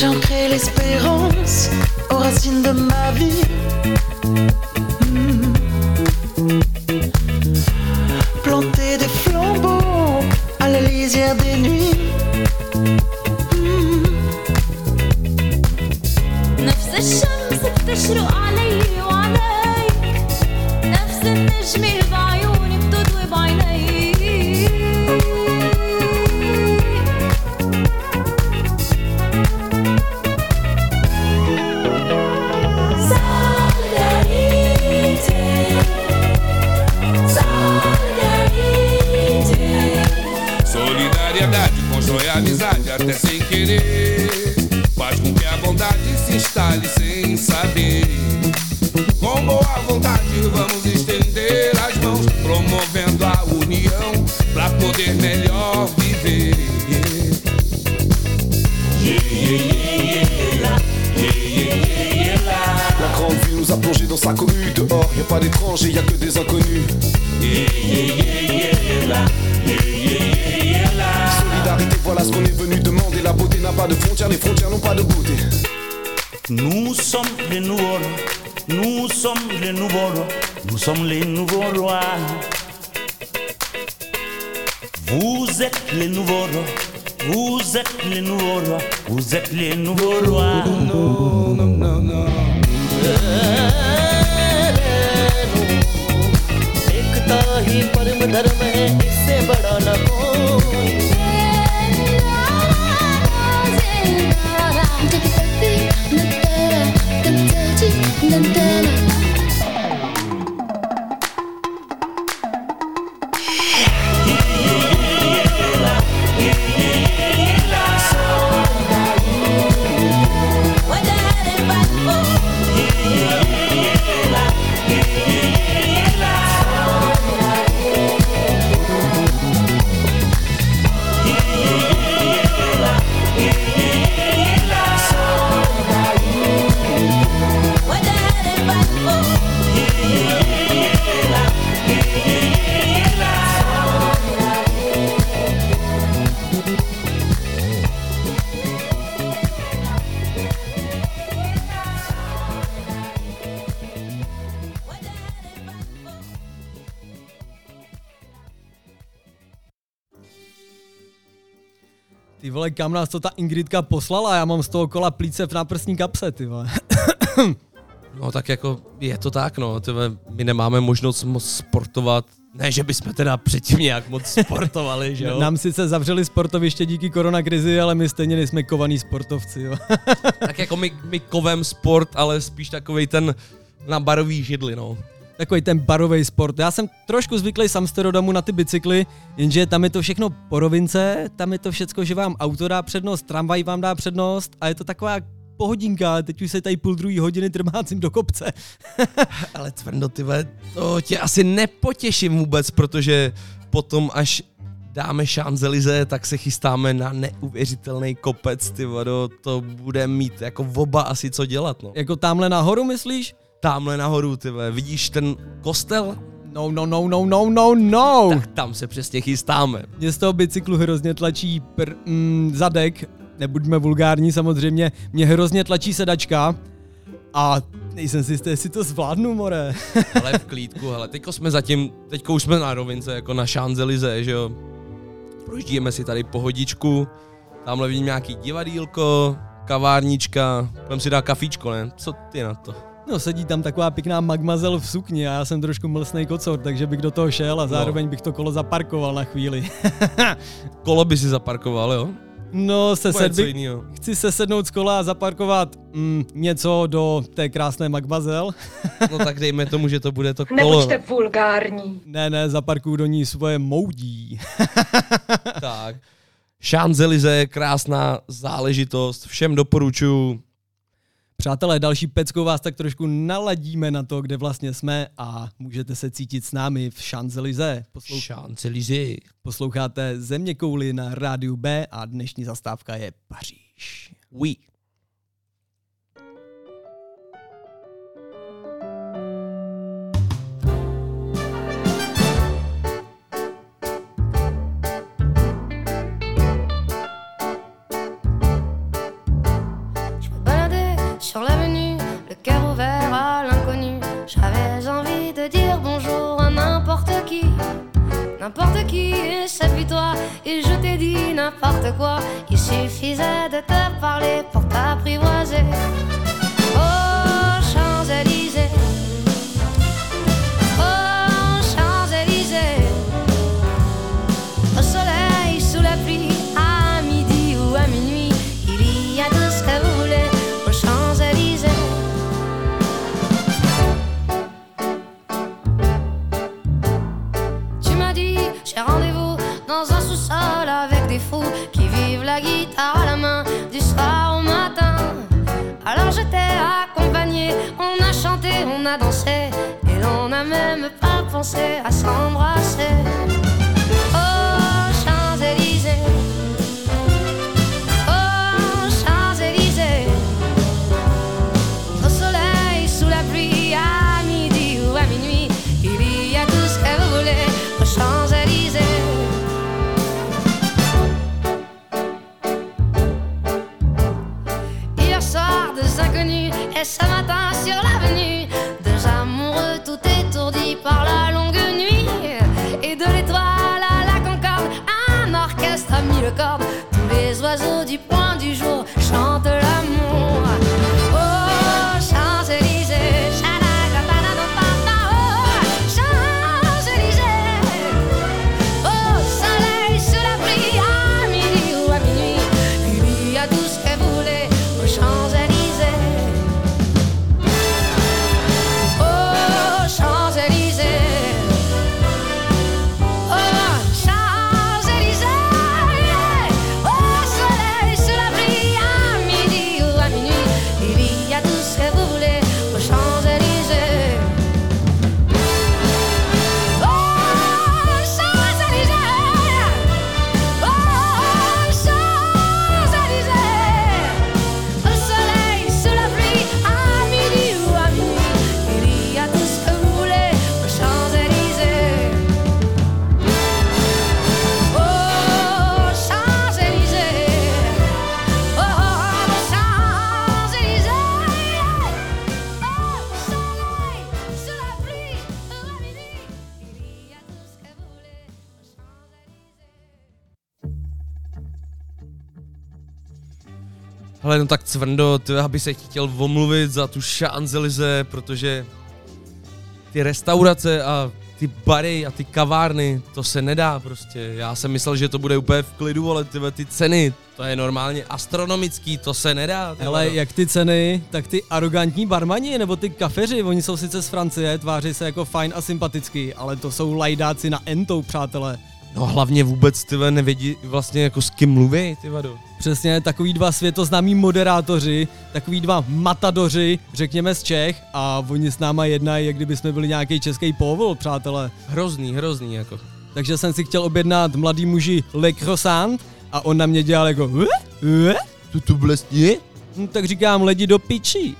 S10: J'ancrais l'espérance aux racines de ma vie. Hmm. Planter des flambeaux à la lisière des nuits. Hmm.
S21: Querer. Faz com que a bondade se instale sem saber. Com boa vontade vamos estender as mãos, promovendo a união pra poder melhor viver.
S19: Yeah, yeah, yeah, la.
S22: Grande ville nous a plongé dans sa cohue. Dehors, y a pas d'étrangers, y a que des inconnus. Solidarité, voilà ce qu'on est venu pas de frontières, les frontières n'ont pas de beauté.
S19: Nous sommes les nouveaux rois. Nous sommes les nouveaux rois. Nous sommes les nouveaux rois. Vous êtes les nouveaux rois. Vous êtes les nouveaux rois. Vous êtes les nouveaux rois. Non, non, non, non.
S10: एकता ही परम धर्म है इससे बड़ा न कोई
S1: dun. Kam nás to ta Ingridka poslala? Já mám z toho kola plíce v náprstní kapse, ty vole.
S2: No tak jako je to tak, no, tyve, my nemáme možnost moc sportovat. Ne, že bychom teda předtím nějak moc sportovali, že jo?
S1: Nám sice zavřeli sportoviště díky koronakrizi, ale my stejně nejsme kovaný sportovci, jo.
S2: tak jako my, my kovem sport, ale spíš takovej ten na barový židli, no.
S1: Takový ten barový sport. Já jsem trošku zvyklý z Amsterdamu na ty bicykly, jenže tam je to všechno po rovince, tam je to všecko, že vám auto dá přednost, tramvaj vám dá přednost a je to taková pohodinka, teď už se tady půl druhý hodiny trmácím do kopce.
S2: Ale Cvrndo, ty to tě asi nepotěším vůbec, protože potom až dáme šanzelize, tak se chystáme na neuvěřitelný kopec, ty vado, to bude mít jako oba asi co dělat, no.
S1: Jako tamhle nahoru myslíš?
S2: Tamhle nahoru, ty vole. vidíš ten kostel?
S1: No, no, no, no, no, no, no.
S2: Tak tam se přesně chystáme.
S1: Mě z toho bicyklu hrozně tlačí pr, mm, zadek, nebuďme vulgární samozřejmě, mě hrozně tlačí sedačka a nejsem si jistý, jestli to zvládnu, more.
S2: Ale v klídku, hele, teďko jsme zatím, teďko už jsme na rovince, jako na Champs-Élysées, že jo. Projíždíme si tady pohodičku, tamhle vidím nějaký divadílko, kavárnička, budeme si dát kafíčko, ne? Co ty na to?
S1: No sedí tam taková pěkná magmazel v sukni a já jsem trošku mlsnej kocor, takže bych do toho šel a zároveň no. bych to kolo zaparkoval na chvíli.
S2: kolo by si zaparkoval, jo?
S1: No, se sedbi, chci se sednout z kola a zaparkovat mm, něco do té krásné magmazel.
S2: no tak dejme tomu, že to bude to kolo.
S23: Nebuďte vulgární.
S1: Ne, ne, zaparkuju do ní svoje moudí.
S2: tak. Champs-Élysées je krásná záležitost, všem doporučuji.
S1: Přátelé, další peckou vás tak trošku naladíme na to, kde vlastně jsme a můžete se cítit s námi v Champs-Élysées.
S2: Poslou... Champs-Élysées.
S1: Posloucháte Země na rádiu B a dnešní zastávka je Paříž.
S2: Oui.
S24: N'importe qui, et toi et je t'ai dit n'importe quoi. Il suffisait de te parler pour t'apprivoiser. Oh, Champs-Élysées. Avec des fous qui vivent la guitare à la main du soir au matin. Alors je t'ai accompagné, on a chanté, on a dansé et on n'a même pas pensé à s'embrasser. Et ce matin sur l'avenue, deux amoureux tout étourdis par la longue nuit. Et de l'étoile à la concorde, un orchestre a mis le corde. Tous les oiseaux du point
S2: No Cvrndo, ty aby se chtěl omluvit za tu šanzelize, protože ty restaurace a ty bary a ty kavárny, to se nedá prostě. Já jsem myslel, že to bude úplně v klidu, ale ty, ty ceny, to je normálně astronomický, to se nedá.
S1: Ale
S2: vado.
S1: jak ty ceny, tak ty arrogantní barmani nebo ty kafeři, oni jsou sice z Francie, tváří se jako fajn a sympatický, ale to jsou lajdáci na entou, přátelé.
S2: No hlavně vůbec ty nevědí vlastně jako s kým mluví, ty vado.
S1: Přesně, takový dva světoznámí moderátoři, takový dva matadoři, řekněme z Čech, a oni s náma jednají, jak kdyby jsme byli nějaký český povol, přátelé.
S2: Hrozný, hrozný jako.
S1: Takže jsem si chtěl objednat mladý muži Le Croissant a on na mě dělal jako?
S2: Tu tu vlastně?
S1: No, tak říkám, lidi do piči.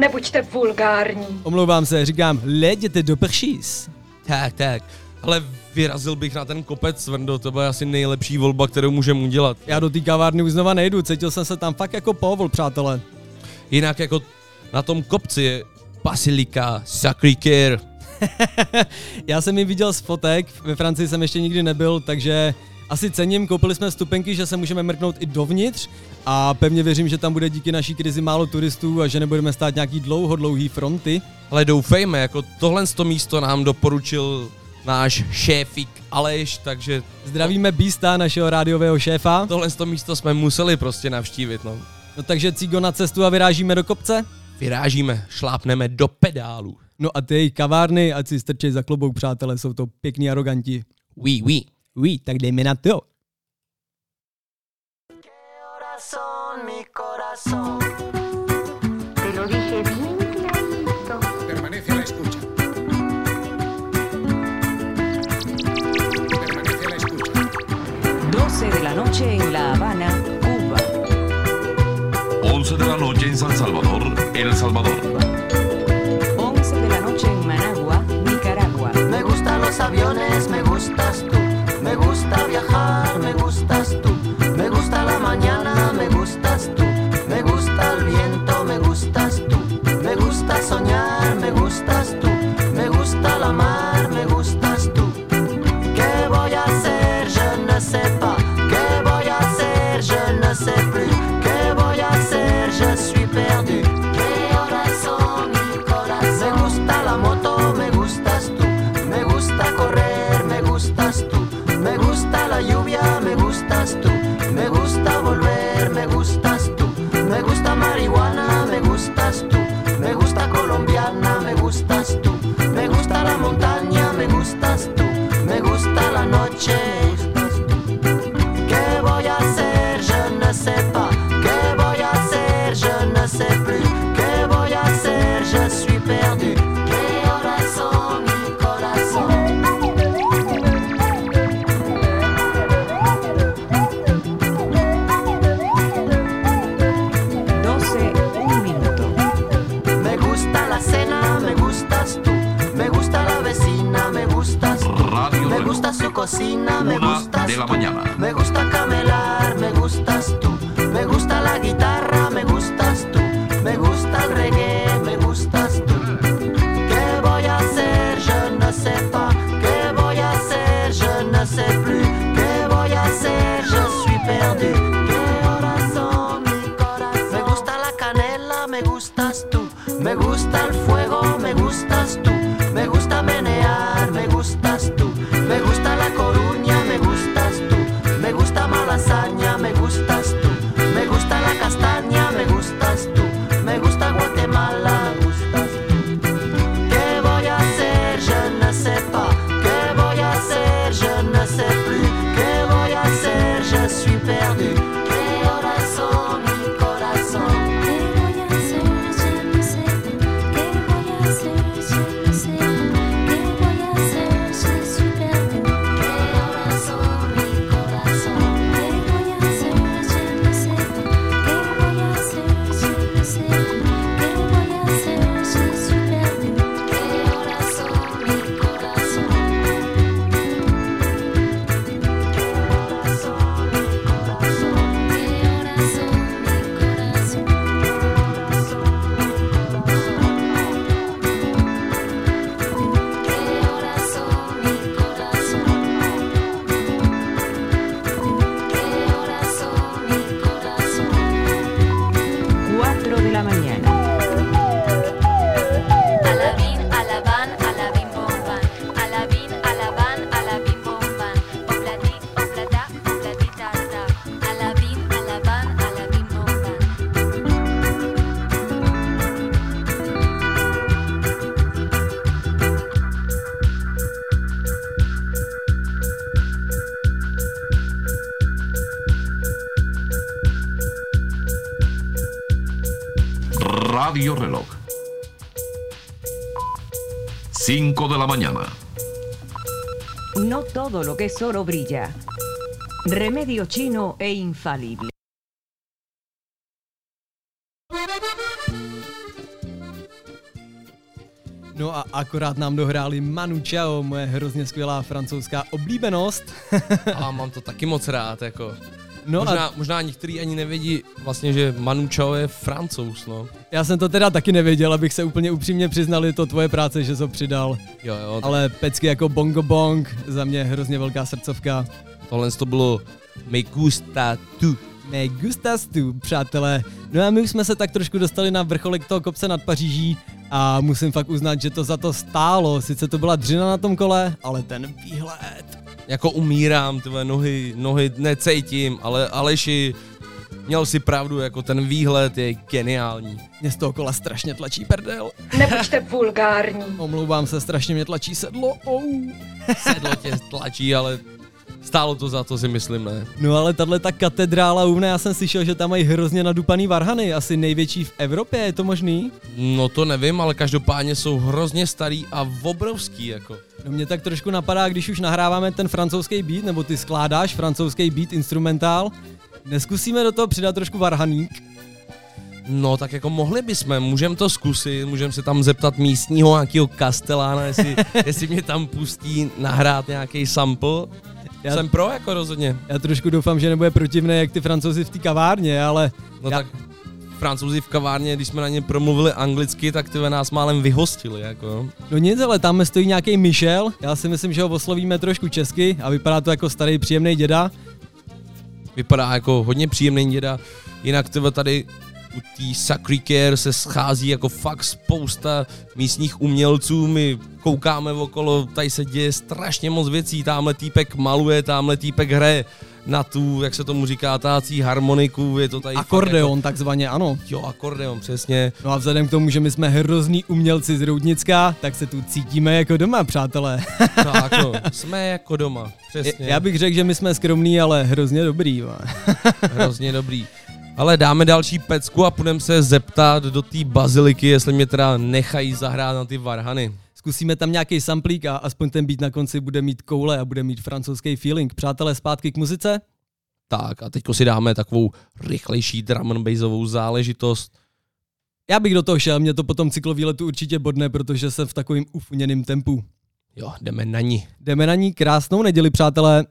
S23: Nebuďte vulgární.
S1: Omlouvám se, říkám, leděte do pršís.
S2: Tak, tak. Ale vyrazil bych na ten kopec Cvrndo, to byla asi nejlepší volba, kterou můžeme udělat.
S1: Já do té kavárny už znova nejdu, cítil jsem se tam fakt jako povol, přátelé.
S2: Jinak jako na tom kopci je Basilika Sacré-Cœur.
S1: Já jsem ji viděl z fotek, ve Francii jsem ještě nikdy nebyl, takže asi cením, koupili jsme vstupenky, že se můžeme mrknout i dovnitř a pevně věřím, že tam bude díky naší krizi málo turistů a že nebudeme stát nějaký dlouho dlouhý fronty.
S2: Ale doufejme, jako tohle to místo nám doporučil náš šéfik Aleš, takže
S1: Zdravíme Bísta, našeho rádiového šéfa.
S2: tohle to místo jsme museli prostě navštívit, no.
S1: No takže Cigo na cestu a vyrážíme do kopce?
S2: Vyrážíme, šlápneme do pedálu.
S1: No a ty jejich kavárny, ať si strčej za klobouk, přátelé, jsou to pěkní aroganti.
S2: Oui, oui.
S1: Oui, tak dejme na to.
S10: Corazón, mi corazón.
S25: Noche en La Habana, Cuba.
S26: 11 de la noche en San Salvador, El Salvador.
S25: 11 de la noche en Managua, Nicaragua.
S10: Me gustan los aviones, me gustas tú. Me gusta viajar, me gustas tú. Me gusta la mañana, me gustas tú. Me gusta el viento, me gustas tú. Me gusta soñar, me gustas tú.
S26: Radio Reloj. 5 de la mañana.
S25: No todo lo que es oro brilla. Remedio chino e infalible.
S1: No a akorát nám dohráli Manu Chao, moje hrozně skvělá francouzská oblíbenost.
S2: A mám to taky moc rád, jako.
S1: No
S2: možná,
S1: a-
S2: možná některý ani nevědí vlastně, že Manu Chao je francouz, no.
S1: Já jsem to teda taky nevěděl, abych se úplně upřímně přiznal, je to tvoje práce, že jsi ho přidal.
S2: Jo, jo. tak
S1: Ale pecky jako Bongo Bong, za mě hrozně velká srdcovka.
S2: Tohle to bylo Me gusta tu.
S1: Me gustas tu, přátelé. No a my už jsme se tak trošku dostali na vrcholek toho kopce nad Paříží a musím fakt uznat, že to za to stálo. Sice to byla dřina na tom kole, ale ten výhled.
S2: Jako umírám, tvé nohy, nohy necítím, ale Aleši, měl si pravdu, jako ten výhled je geniální.
S1: Mě z toho kola strašně tlačí prdel.
S23: Nebuďte vulgární.
S1: Omlouvám se, strašně mě tlačí sedlo. Oh.
S2: Sedlo tě tlačí, ale stálo to za to, si myslím, ne?
S1: No ale tahle ta katedrála u mne, já jsem slyšel, že tam mají hrozně nadupaný varhany, asi největší v Evropě, je to možný?
S2: No to nevím, ale každopádně jsou hrozně starý a obrovský, jako.
S1: No mě tak trošku napadá, když už nahráváme ten francouzský beat, nebo ty skládáš francouzský beat instrumentál, neskusíme do toho přidat trošku varhaník?
S2: No tak jako mohli bychom, můžeme to zkusit, můžeme se tam zeptat místního nějakého kastelána, jestli, jestli mě tam pustí nahrát nějaký sample. Já jsem pro jako rozhodně.
S1: Já trošku doufám, že nebude protivné jak ty francouzi v té kavárně, ale...
S2: No
S1: já...
S2: tak francouzi v kavárně, když jsme na ně promluvili anglicky, tak ty nás málem vyhostili, jako.
S1: No nic, ale tam stojí nějaký Michel, já si myslím, že ho oslovíme trošku česky a vypadá to jako starý příjemný děda.
S2: Vypadá jako hodně příjemný děda, jinak tyhle tady u té Sacré se schází jako fakt spousta místních umělců, my koukáme okolo, tady se děje strašně moc věcí, tamhle týpek maluje, tamhle týpek hraje na tu, jak se tomu říká, tácí harmoniku, je to tady
S1: Akordeon takzvaně, ano.
S2: Jako, jo, akordeon, přesně.
S1: No a vzhledem k tomu, že my jsme hrozný umělci z Roudnicka, tak se tu cítíme jako doma, přátelé.
S2: Tak no, jsme jako doma, přesně.
S1: Já bych řekl, že my jsme skromní, ale hrozně dobrý.
S2: Hrozně dobrý. Ale dáme další pecku a půjdeme se zeptat do té baziliky, jestli mě teda nechají zahrát na ty varhany.
S1: Zkusíme tam nějaký samplík a aspoň ten beat na konci bude mít koule a bude mít francouzský feeling. Přátelé, zpátky k muzice?
S2: Tak a teďko si dáme takovou rychlejší drum and bassovou záležitost.
S1: Já bych do toho šel, mě to potom cyklovýletu určitě bodne, protože jsem v takovým ufuněným tempu.
S2: Jo, jdeme na ní.
S1: Jdeme na ní krásnou neděli, přátelé.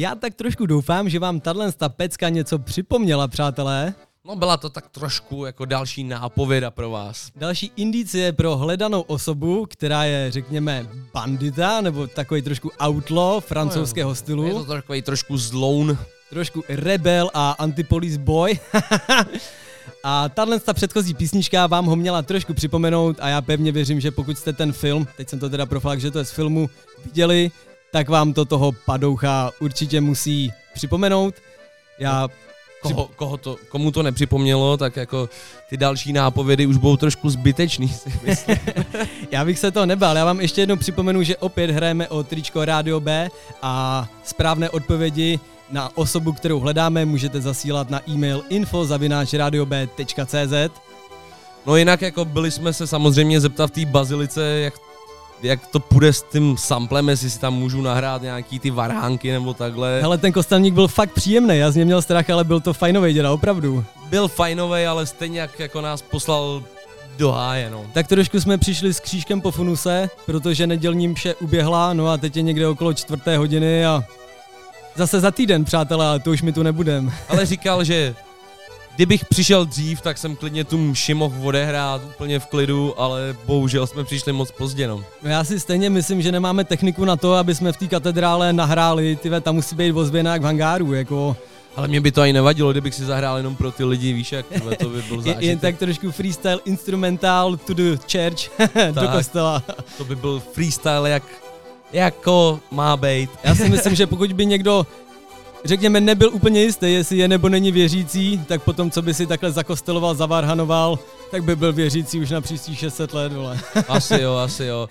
S1: Já tak trošku doufám, že vám tahle ta pecka něco připomněla, přátelé.
S2: No byla to tak trošku jako další nápověda pro vás.
S1: Další indicie pro hledanou osobu, která je, řekněme, bandita, nebo takový trošku outlaw francouzského stylu.
S2: Je to takový trošku zloun.
S1: Trošku rebel a antipolice boy. A tahle ta předchozí písnička vám ho měla trošku připomenout a já pevně věřím, že pokud jste ten film, teď jsem to teda pro fakt, že to je z filmu, viděli, tak vám to toho padoucha určitě musí připomenout. Já
S2: Koho, koho to, komu to nepřipomnělo, tak jako ty další nápovědy už budou trošku zbytečný, si myslím.
S1: já bych se to nebál, já vám ještě jednou připomenu, že opět hrajeme o tričko Radio B a správné odpovědi na osobu, kterou hledáme, můžete zasílat na e-mail info.radiob.cz
S2: No jinak jako byli jsme se samozřejmě zeptat v té bazilice, jak jak to půjde s tím samplem, jestli si tam můžu nahrát nějaký ty varhánky nebo takhle.
S1: Hele, ten kostelník byl fakt příjemný, já z něj měl strach, ale byl to fajnový děda, opravdu.
S2: Byl fajnový, ale stejně jak jako nás poslal do háje, no.
S1: Tak trošku jsme přišli s křížkem po funuse, protože nedělním vše uběhla, no a teď je někde okolo čtvrté hodiny a zase za týden, přátelé, ale to už mi tu nebudem.
S2: Ale říkal, že kdybych přišel dřív, tak jsem klidně tu mši mohl odehrát úplně v klidu, ale bohužel jsme přišli moc pozdě, no.
S1: no já si stejně myslím, že nemáme techniku na to, aby jsme v té katedrále nahráli, ty tam musí být ozvěna jak v hangáru, jako...
S2: Ale mě by to ani nevadilo, kdybych si zahrál jenom pro ty lidi, víš jak, tyhle, to by byl zážitek.
S1: Jen tak trošku freestyle instrumental to the church, do kostela.
S2: To by byl freestyle jak, jako má být.
S1: Já si myslím, že pokud by někdo řekněme, nebyl úplně jistý, jestli je nebo není věřící, tak potom, co by si takhle zakosteloval, zavarhanoval, tak by byl věřící už na příští 600 let, vole.
S2: asi jo, asi jo.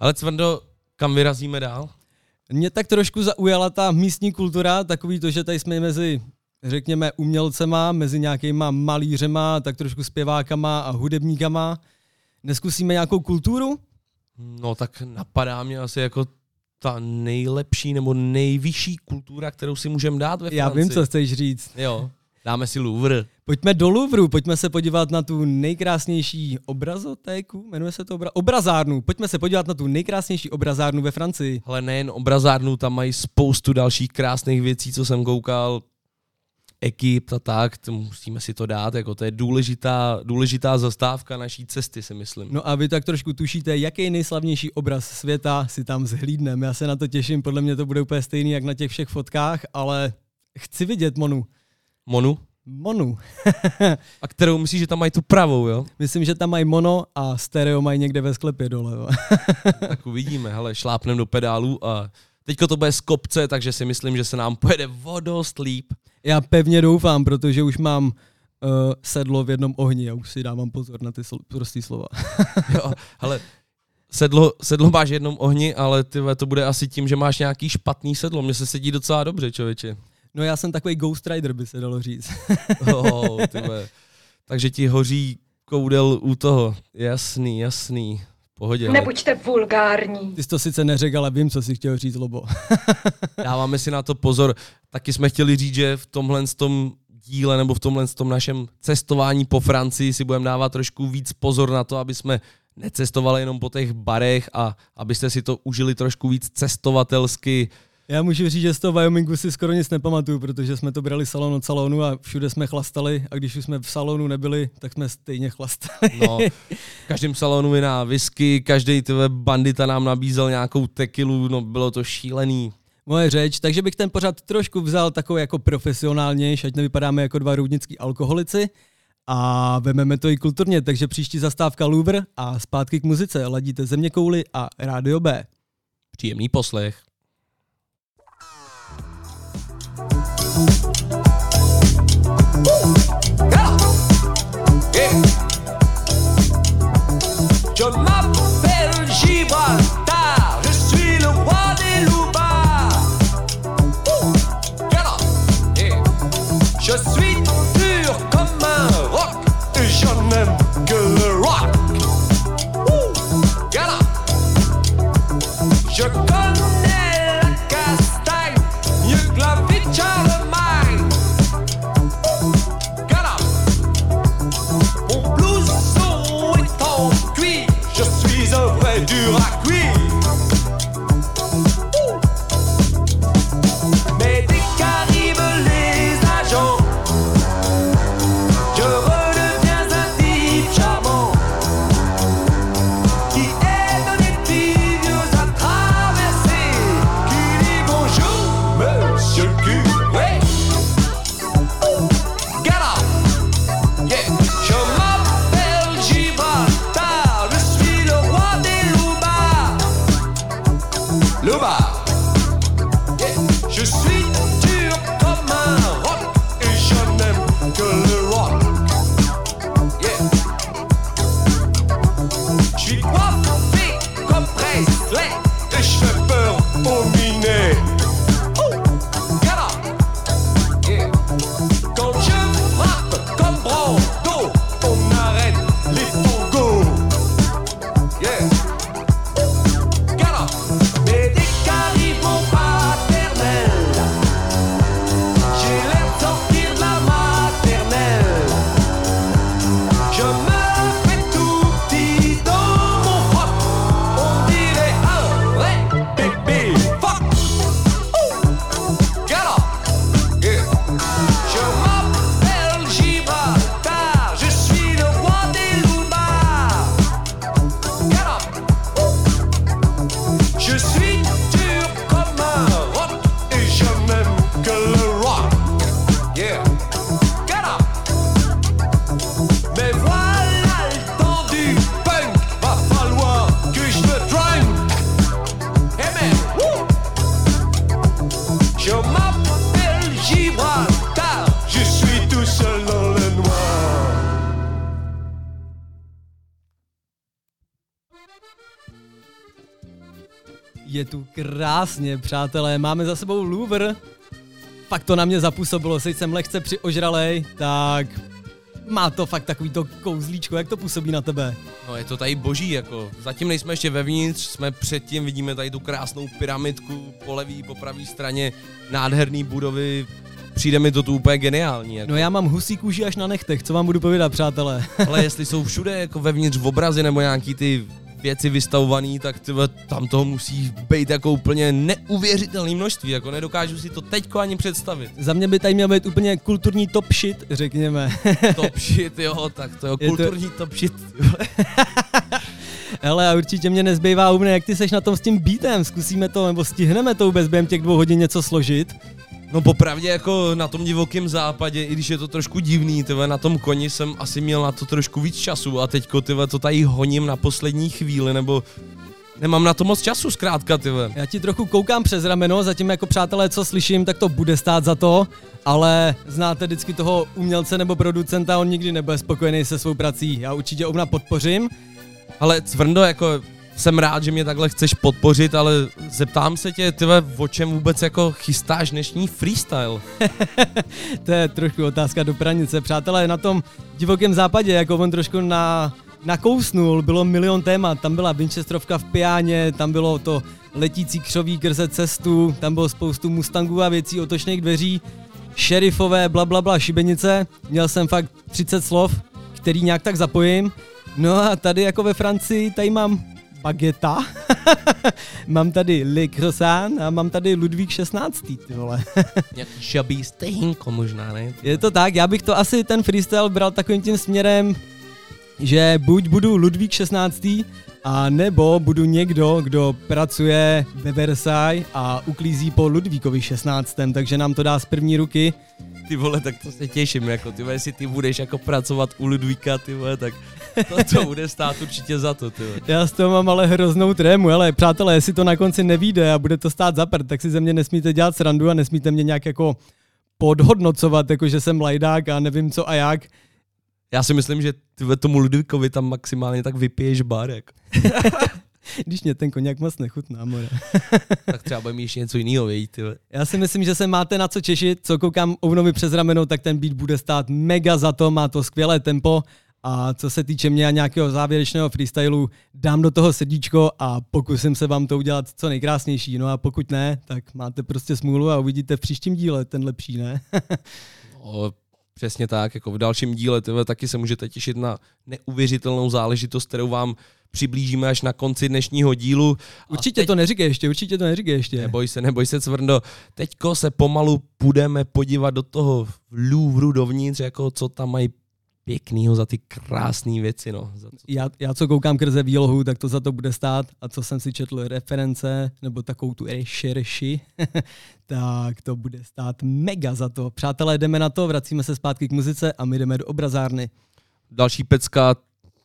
S2: Ale Cvrndo, kam vyrazíme dál?
S1: Mě tak trošku zaujala ta místní kultura, takový to, že tady jsme mezi, řekněme, umělcema, mezi nějakýma malířema, tak trošku zpěvákama a hudebníkama. Neskusíme nějakou kulturu?
S2: No tak napadá mě asi jako ta nejlepší nebo nejvyšší kultura, kterou si můžeme dát ve Francii.
S1: Já vím, co chceš říct.
S2: Jo, dáme si Louvre.
S1: Pojďme do Louvru, pojďme se podívat na tu nejkrásnější obrazotéku, jmenuje se to obra- obrazárnu. Pojďme se podívat na tu nejkrásnější obrazárnu ve Francii.
S2: Ale nejen obrazárnu, tam mají spoustu dalších krásných věcí, co jsem koukal ekip a tak, to musíme si to dát, jako to je důležitá, důležitá zastávka naší cesty, si myslím.
S1: No a vy tak trošku tušíte, jaký nejslavnější obraz světa si tam zhlídneme. Já se na to těším, podle mě to bude úplně stejný, jak na těch všech fotkách, ale chci vidět Monu.
S2: Monu?
S1: Monu.
S2: a kterou myslíš, že tam mají tu pravou, jo?
S1: Myslím, že tam mají mono a stereo mají někde ve sklepě dole. Jo?
S2: tak uvidíme, hele, šlápnem do pedálu a teďko to bude z kopce, takže si myslím, že se nám pojede vodost líp.
S1: Já pevně doufám, protože už mám uh, sedlo v jednom ohni a už si dávám pozor na ty sl- prostý slova.
S2: jo, ale sedlo, sedlo máš v jednom ohni, ale ty to bude asi tím, že máš nějaký špatný sedlo. Mně se sedí docela dobře, člověče.
S1: No já jsem takový Ghost Rider, by se dalo říct.
S2: oh, tyve. Takže ti hoří koudel u toho. Jasný, jasný. Pohodě.
S23: Nebuďte vulgární.
S1: Ty jsi to sice neřekl, ale vím, co jsi chtěl říct, Lobo.
S2: Dáváme si na to pozor. Taky jsme chtěli říct, že v tomhle tom díle nebo v tomhle tom našem cestování po Francii si budeme dávat trošku víc pozor na to, aby jsme necestovali jenom po těch barech a abyste si to užili trošku víc cestovatelsky.
S1: Já můžu říct, že z toho Wyomingu si skoro nic nepamatuju, protože jsme to brali salon od salonu a všude jsme chlastali a když už jsme v salonu nebyli, tak jsme stejně chlastali.
S2: No, v každém salonu jiná whisky, každý tvé bandita nám nabízel nějakou tekilu, no bylo to šílený.
S1: Moje řeč, takže bych ten pořad trošku vzal takový jako profesionálnější, ať nevypadáme jako dva růdnický alkoholici a vememe to i kulturně, takže příští zastávka Louvre a zpátky k muzice. Ladíte Země kouly a Rádio B.
S2: Příjemný poslech.
S17: Je
S1: krásně, přátelé, máme za sebou Louvre. Fakt to na mě zapůsobilo, teď jsem lehce přiožralej, tak má to fakt takový to kouzlíčko, jak to působí na tebe?
S2: No je to tady boží, jako zatím nejsme ještě vevnitř, jsme předtím, vidíme tady tu krásnou pyramidku po levý, po pravé straně, nádherný budovy, přijde mi to tu úplně geniální. Jako.
S1: No já mám husí kůži až na nechtech, co vám budu povědat, přátelé?
S2: Ale jestli jsou všude jako vevnitř v obrazy nebo nějaký ty věci vystavované, tak tyhle, tam toho musí být jako úplně neuvěřitelné množství, jako nedokážu si to teďko ani představit.
S1: Za mě by tady měl být úplně kulturní top shit, řekněme.
S2: top shit, jo, tak to jo,
S1: Je
S2: kulturní to... top shit.
S1: Hele, a určitě mě nezbývá úplně, jak ty seš na tom s tím beatem, zkusíme to, nebo stihneme to vůbec během těch dvou hodin něco složit.
S2: No popravdě jako na tom divokém západě, i když je to trošku divný, tyhle, na tom koni jsem asi měl na to trošku víc času a teďko tyhle, to tady honím na poslední chvíli, nebo nemám na to moc času zkrátka, tyhle.
S1: Já ti trochu koukám přes rameno, zatím jako přátelé, co slyším, tak to bude stát za to, ale znáte vždycky toho umělce nebo producenta, on nikdy nebude spokojený se svou prací. Já určitě Ovna podpořím.
S2: Ale Cvrndo, jako jsem rád, že mě takhle chceš podpořit, ale zeptám se tě, tyhle, o čem vůbec jako chystáš dnešní freestyle?
S1: to je trošku otázka do pranice. Přátelé, na tom divokém západě, jako on trošku na, nakousnul, bylo milion témat. Tam byla Winchesterovka v piáně, tam bylo to letící křoví krze cestu, tam bylo spoustu Mustangů a věcí, otočných dveří, šerifové, bla, bla, bla, šibenice. Měl jsem fakt 30 slov, který nějak tak zapojím. No a tady jako ve Francii, tady mám bageta, mám tady Le Croissant a mám tady Ludvík 16. Ty vole.
S2: Nějaký šabý stejnko možná, ne?
S1: Je to tak, já bych to asi ten freestyle bral takovým tím směrem, že buď budu Ludvík 16. a nebo budu někdo, kdo pracuje ve Versailles a uklízí po Ludvíkovi 16. Takže nám to dá z první ruky.
S2: Ty vole, tak to se těším, jako ty vole, jestli ty budeš jako pracovat u Ludvíka, ty vole, tak to, to bude stát určitě za to, ty.
S1: Já z toho mám ale hroznou trému, ale přátelé, jestli to na konci nevíde a bude to stát za prd, tak si ze mě nesmíte dělat srandu a nesmíte mě nějak jako podhodnocovat, jako že jsem lajdák a nevím co a jak.
S2: Já si myslím, že ty vole, tomu Ludvíkovi tam maximálně tak vypiješ bar, jako.
S1: Když mě ten koněk moc nechutná, more.
S2: tak třeba bude mít ještě něco jiného, vědět.
S1: Já si myslím, že se máte na co těšit, co koukám Ovnovi přes rameno, tak ten beat bude stát mega za to, má to skvělé tempo a co se týče mě a nějakého závěrečného freestylu, dám do toho srdíčko a pokusím se vám to udělat co nejkrásnější. No a pokud ne, tak máte prostě smůlu a uvidíte v příštím díle ten lepší, ne?
S2: No, přesně tak, jako v dalším díle tyhle, taky se můžete těšit na neuvěřitelnou záležitost, kterou vám přiblížíme až na konci dnešního dílu.
S1: Určitě teď... to neříkej ještě, určitě to neříkej ještě.
S2: Neboj se, neboj se, Cvrndo. Teďko se pomalu půjdeme podívat do toho Louvru dovnitř, jako co tam mají pěknýho za ty krásné věci, no.
S1: Já, já, co koukám krze výlohu, tak to za to bude stát a co jsem si četl reference, nebo takovou tu rešerši, tak to bude stát mega za to. Přátelé, jdeme na to, vracíme se zpátky k muzice a my jdeme do obrazárny.
S2: Další pecka,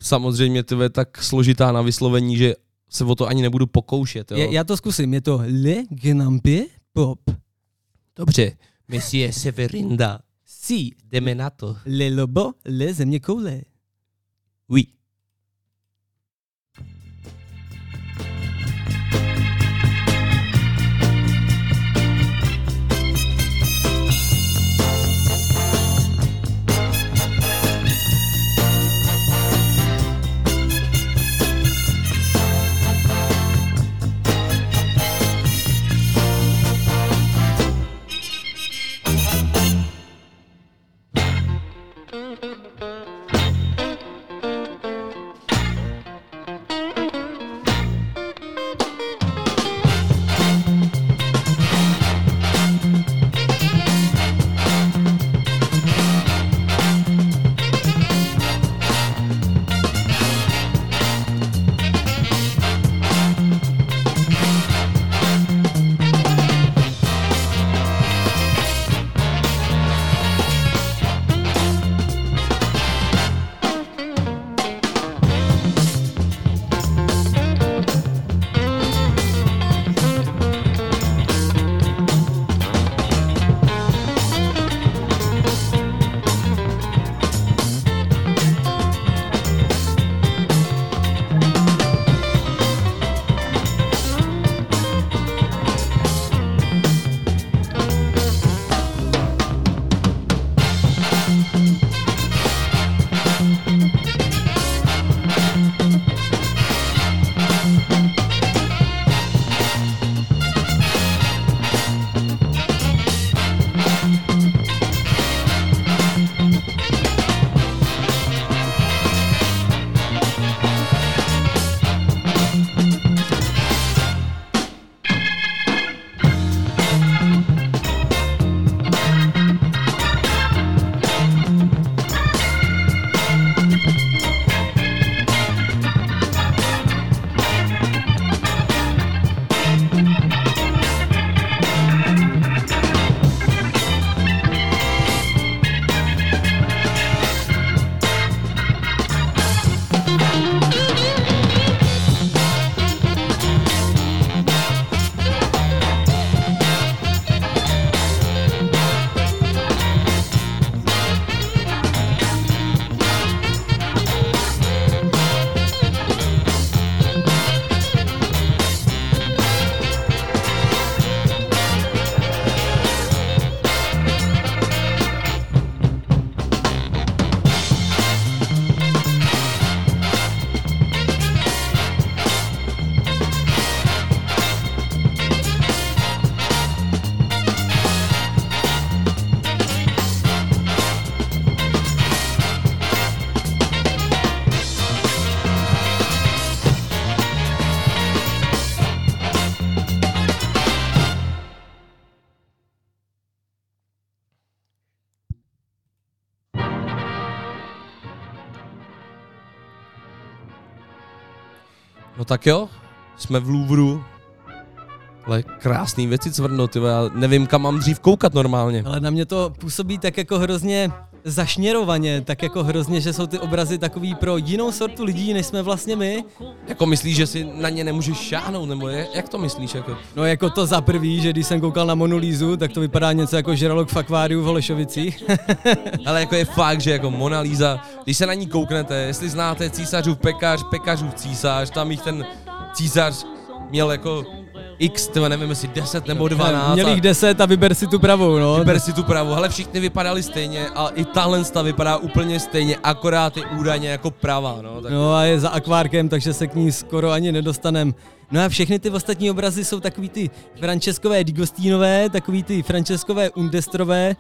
S2: samozřejmě tyve tak složitá na vyslovení, že se o to ani nebudu pokoušet. Jo?
S1: Je, já to zkusím, je to Le Gnampi Pop.
S2: Dobře, Monsieur Severinda.
S1: Si.
S2: Jdeme na to.
S1: Le Lobo, Le Země koule.
S2: Oui. No tak jo, jsme v Louvru. Ale krásný věci cvrno, ty já nevím, kam mám dřív koukat normálně.
S1: Ale na mě to působí tak jako hrozně zašněrovaně, tak jako hrozně, že jsou ty obrazy takový pro jinou sortu lidí, než jsme vlastně my.
S2: Jako myslíš, že si na ně nemůžeš šáhnout, nebo je, jak to myslíš? Jako?
S1: No jako to za prvý, že když jsem koukal na Monu Lízu, tak to vypadá něco jako žralok v akváriu v Holešovicích.
S2: Ale jako je fakt, že jako Mona Lisa, když se na ní kouknete, jestli znáte císařův pekař, pekařův císař, tam jich ten císař měl jako x, tyhle, nevím jestli 10 nebo 12.
S1: Měl jich 10 a vyber si tu pravou, no.
S2: Vyber si tu pravou, ale všichni vypadali stejně a i tahle sta vypadá úplně stejně, akorát je údajně jako pravá, no. Tak...
S1: No a je za akvárkem, takže se k ní skoro ani nedostanem. No a všechny ty ostatní obrazy jsou takový ty Franceskové Digostínové, takový ty Franceskové Undestrové.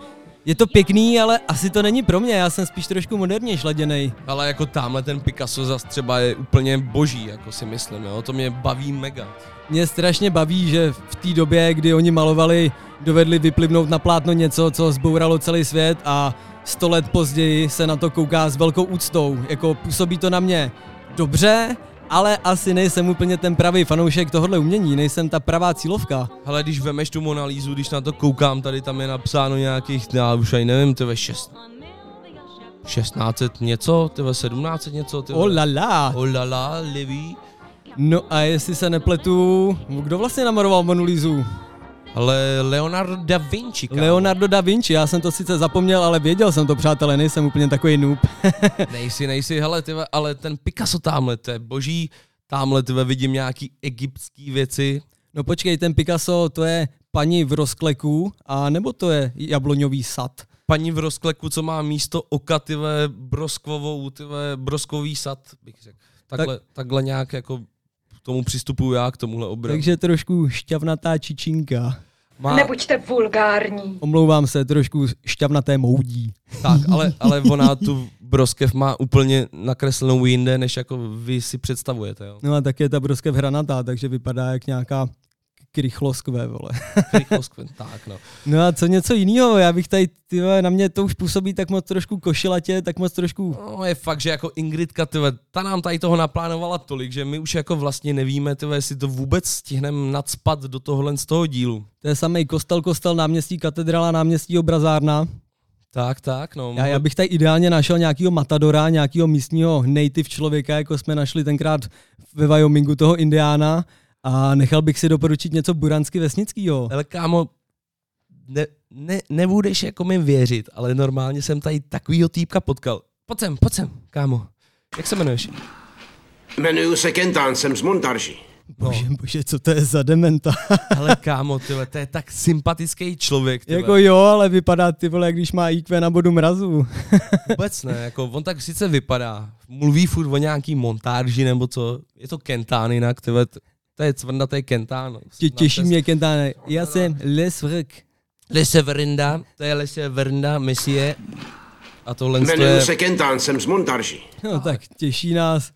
S1: Je to pěkný, ale asi to není pro mě, já jsem spíš trošku moderně šladěnej.
S2: Ale jako tamhle ten Picasso zas třeba je úplně boží, jako si myslím, jo. To mě baví mega.
S1: Mě strašně baví, že v té době, kdy oni malovali, dovedli vyplivnout na plátno něco, co zbouralo celý svět a sto let později se na to kouká s velkou úctou. Jako působí to na mě dobře, ale asi nejsem úplně ten pravý fanoušek tohohle umění, nejsem ta pravá cílovka.
S2: Ale když vemeš tu Monalízu, když na to koukám, tady tam je napsáno nějakých, já už ani nevím, ty ve šest, 1600 něco, ty ve 1700 něco, ty
S1: Oh la la. No a jestli se nepletu, kdo vlastně namaloval Monu Lisu?
S2: Ale Leonardo da Vinci, kámo.
S1: Leonardo da Vinci, já jsem to sice zapomněl, ale věděl jsem to, přátelé, nejsem úplně takový noob.
S2: nejsi, nejsi, hele, ty, ale ten Picasso tamhle, to je boží, tamhle ty vidím nějaký egyptský věci.
S1: No počkej, ten Picasso, to je paní v rozkleku, a nebo to je jabloňový sad?
S2: Paní v rozkleku, co má místo oka, ty broskvovou, ty broskový sad, bych řekl. Takhle, tak, takhle nějak jako tomu přistupuju já, k tomuhle obrazu.
S1: Takže trošku šťavnatá čičinka.
S23: Má... Nebuďte vulgární.
S1: Omlouvám se, trošku šťavnaté moudí.
S2: Tak, ale, ale ona tu broskev má úplně nakreslenou jinde, než jako vy si představujete. Jo?
S1: No a tak je ta broskev hranatá, takže vypadá jak nějaká krychloskve, vole.
S2: krychloskve, tak no.
S1: No a co něco jiného, já bych tady, ty na mě to už působí tak moc trošku košilatě, tak moc trošku...
S2: No je fakt, že jako Ingridka, tyve, ta nám tady toho naplánovala tolik, že my už jako vlastně nevíme, tyve, jestli to vůbec stihneme nadspat do tohohle z toho dílu.
S1: To je samý kostel, kostel, náměstí, katedrála, náměstí, obrazárna.
S2: Tak, tak, no.
S1: Já, já bych tady ideálně našel nějakého matadora, nějakého místního native člověka, jako jsme našli tenkrát ve Wyomingu toho indiána, a nechal bych si doporučit něco buransky vesnickýho.
S2: Ale kámo, ne, ne, nebudeš jako mi věřit, ale normálně jsem tady takovýho týpka potkal. Pojď sem, pojď sem, kámo. Jak se jmenuješ?
S27: Jmenuju se Kentán, jsem z Montarži.
S1: Bože, no. bože, co to je za dementa?
S2: ale kámo, tyhle, to je tak sympatický člověk. Tyhle.
S1: Jako jo, ale vypadá ty vole, když má IQ na bodu mrazu.
S2: Vůbec ne, jako on tak sice vypadá. Mluví furt o nějaký montáži nebo co. Je to Kentán jinak, tyhle, to je cvrnatý kentán.
S1: Tě, těší mě kentán. Já jsem Les Vrk.
S2: Lese Verinda, to je Lese Verinda, Messie. A tohle je...
S28: Jmenuji se Kentán, jsem z Montarží.
S1: No tak těší nás.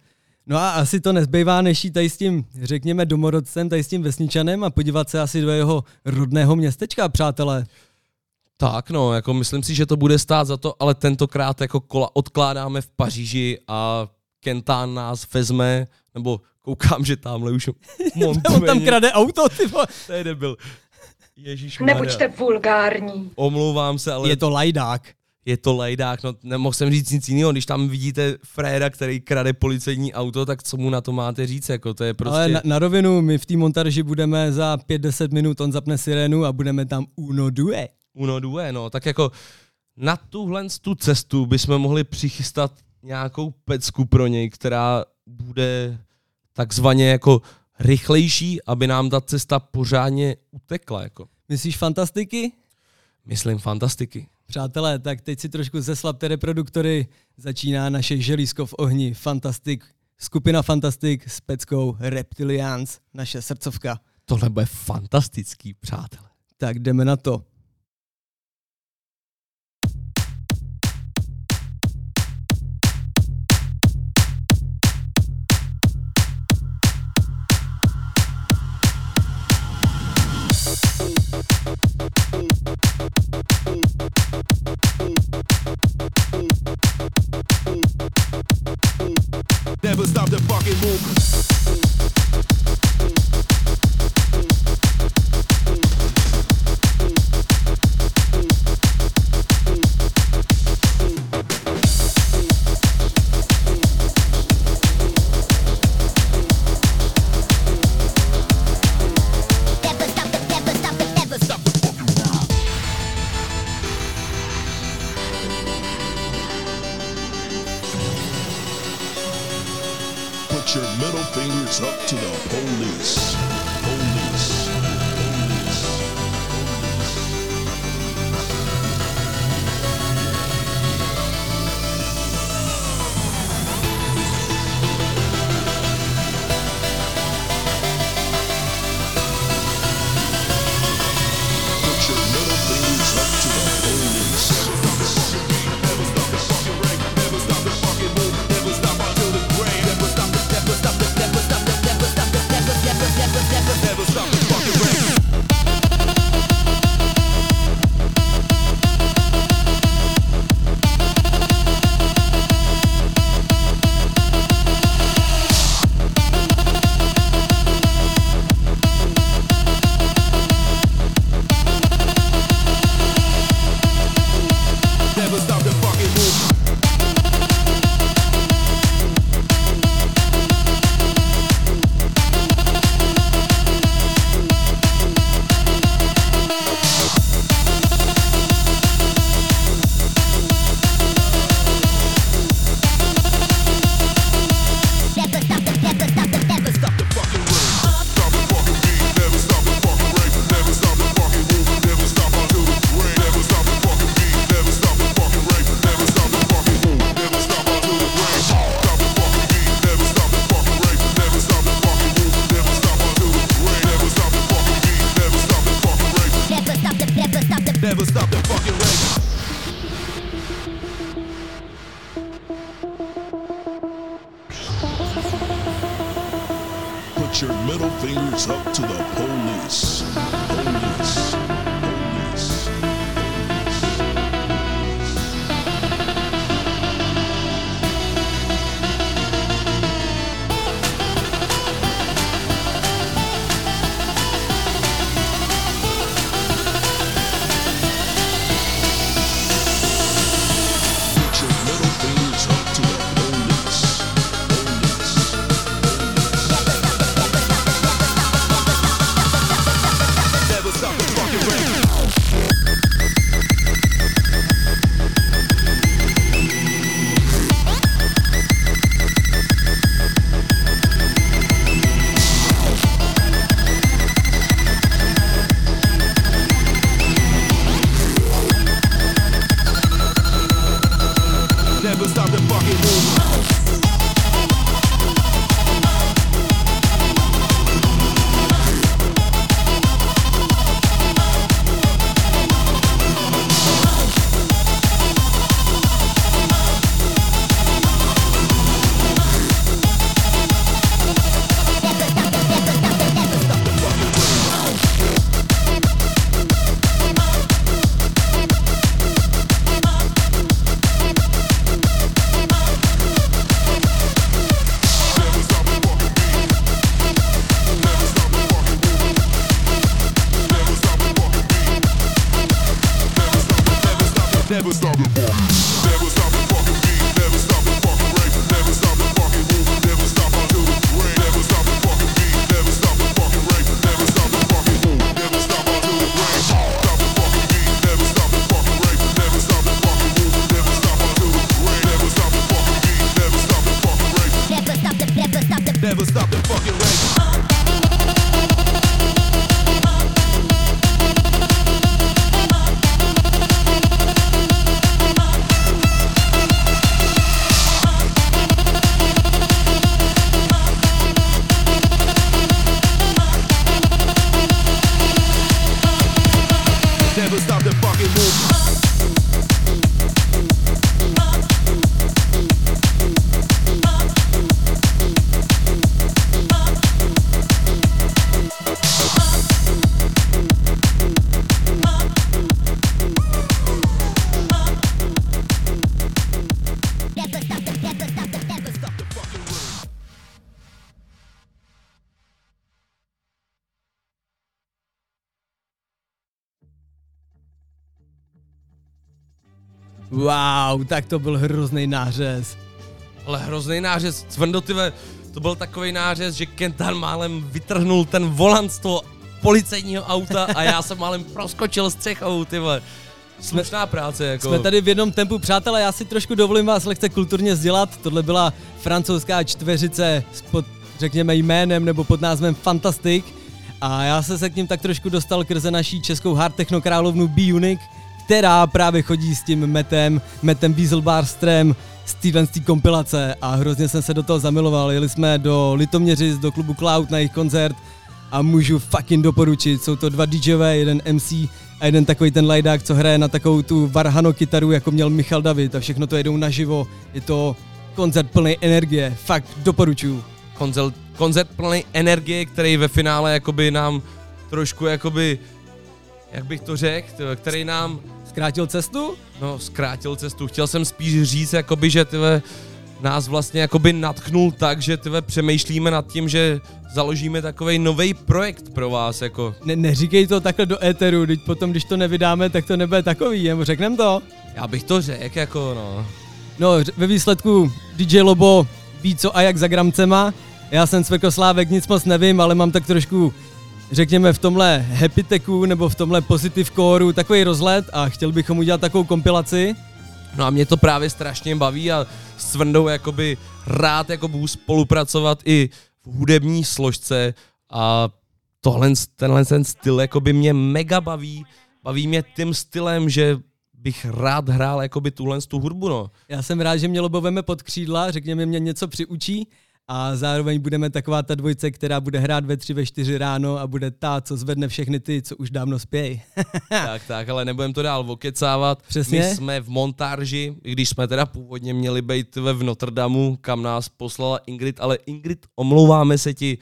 S1: No a asi to nezbývá, než jít tady s tím, řekněme, domorodcem, tady s tím vesničanem a podívat se asi do jeho rodného městečka, přátelé.
S2: Tak no, jako myslím si, že to bude stát za to, ale tentokrát jako kola odkládáme v Paříži a Kentán nás vezme, nebo koukám, že tamhle už
S1: On tam krade auto, ty vole.
S2: To je debil. Ježíš
S10: Nebuďte vulgární.
S2: Omlouvám se, ale...
S1: Je to lajdák.
S2: Je to lajdák, no nemohl jsem říct nic jiného, když tam vidíte fréra, který krade policejní auto, tak co mu na to máte říct, jako to je prostě...
S1: Ale na, na rovinu, my v té montaži budeme za 5-10 minut, on zapne sirénu a budeme tam uno due.
S2: Uno due, no, tak jako na tuhle tu cestu bychom mohli přichystat nějakou pecku pro něj, která bude takzvaně jako rychlejší, aby nám ta cesta pořádně utekla. Jako.
S1: Myslíš fantastiky?
S2: Myslím fantastiky.
S1: Přátelé, tak teď si trošku zeslabte reproduktory. Začíná naše želízko v ohni. Fantastik, skupina Fantastik s peckou Reptilians, naše srdcovka.
S2: Tohle bude fantastický, přátelé.
S1: Tak jdeme na to.
S29: Never stop the fucking move.
S1: Wow, tak to byl hrozný nářez.
S2: Ale hrozný nářez, Cvrndo, tyve, to byl takový nářez, že Kentan málem vytrhnul ten volant z toho policejního auta a já jsem málem proskočil střechou, tyve. Slušná práce, jako.
S1: Jsme tady v jednom tempu, přátelé, já si trošku dovolím vás lehce kulturně sdělat. Tohle byla francouzská čtveřice s pod, řekněme, jménem nebo pod názvem Fantastic. A já se se k ním tak trošku dostal krze naší českou hard techno královnu B-Unique, která právě chodí s tím metem, metem téhle z té kompilace a hrozně jsem se do toho zamiloval. Jeli jsme do Litoměřic, do klubu Cloud na jejich koncert a můžu fucking doporučit. Jsou to dva DJové, jeden MC a jeden takový ten lajdák, co hraje na takovou tu Varhano kytaru, jako měl Michal David a všechno to jedou naživo. Je to koncert plný energie, fakt doporučuju.
S2: koncert, koncert plný energie, který ve finále jakoby nám trošku jakoby, jak bych to řekl, který nám
S1: Zkrátil cestu?
S2: No, zkrátil cestu. Chtěl jsem spíš říct, jakoby, že tyhle nás vlastně jakoby natchnul tak, že tyhle přemýšlíme nad tím, že založíme takový nový projekt pro vás, jako.
S1: Ne, neříkej to takhle do éteru, teď potom, když to nevydáme, tak to nebude takový, nebo řeknem to?
S2: Já bych to řekl, jako no.
S1: No, ve výsledku DJ Lobo ví co a jak za gramcema. Já jsem Cvrkoslávek, nic moc nevím, ale mám tak trošku, řekněme, v tomhle happy techu nebo v tomhle positive coreu takový rozlet a chtěl bychom udělat takovou kompilaci.
S2: No a mě to právě strašně baví a s Cvrndou jakoby rád jako budu spolupracovat i v hudební složce a tohle, tenhle ten styl jakoby mě mega baví. Baví mě tím stylem, že bych rád hrál jakoby tuhle tu hudbu, no.
S1: Já jsem rád, že mě Lobo veme pod křídla, řekněme mě něco přiučí a zároveň budeme taková ta dvojce, která bude hrát ve tři, ve čtyři ráno a bude ta, co zvedne všechny ty, co už dávno spějí.
S2: tak, tak, ale nebudem to dál okecávat.
S1: Přesně.
S2: My jsme v montáži, i když jsme teda původně měli být ve v Notre Damu, kam nás poslala Ingrid, ale Ingrid, omlouváme se ti,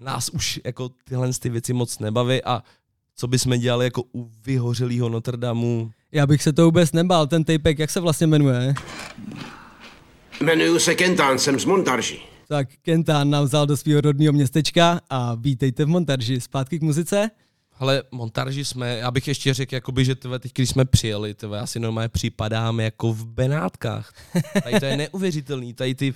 S2: nás už jako tyhle ty věci moc nebaví a co bychom dělali jako u vyhořelého Notre Damu.
S1: Já bych se to vůbec nebál, ten tapek, jak se vlastně jmenuje?
S27: Jmenuju se Kentán, jsem z montarží.
S1: Tak Kentán nám vzal do svého rodného městečka a vítejte v montaži. Zpátky k muzice.
S2: Ale montáži jsme, já bych ještě řekl, jakoby, že tyhle, teď, když jsme přijeli, tyhle, já si normálně připadám jako v Benátkách. Tady to je neuvěřitelný, tady ty,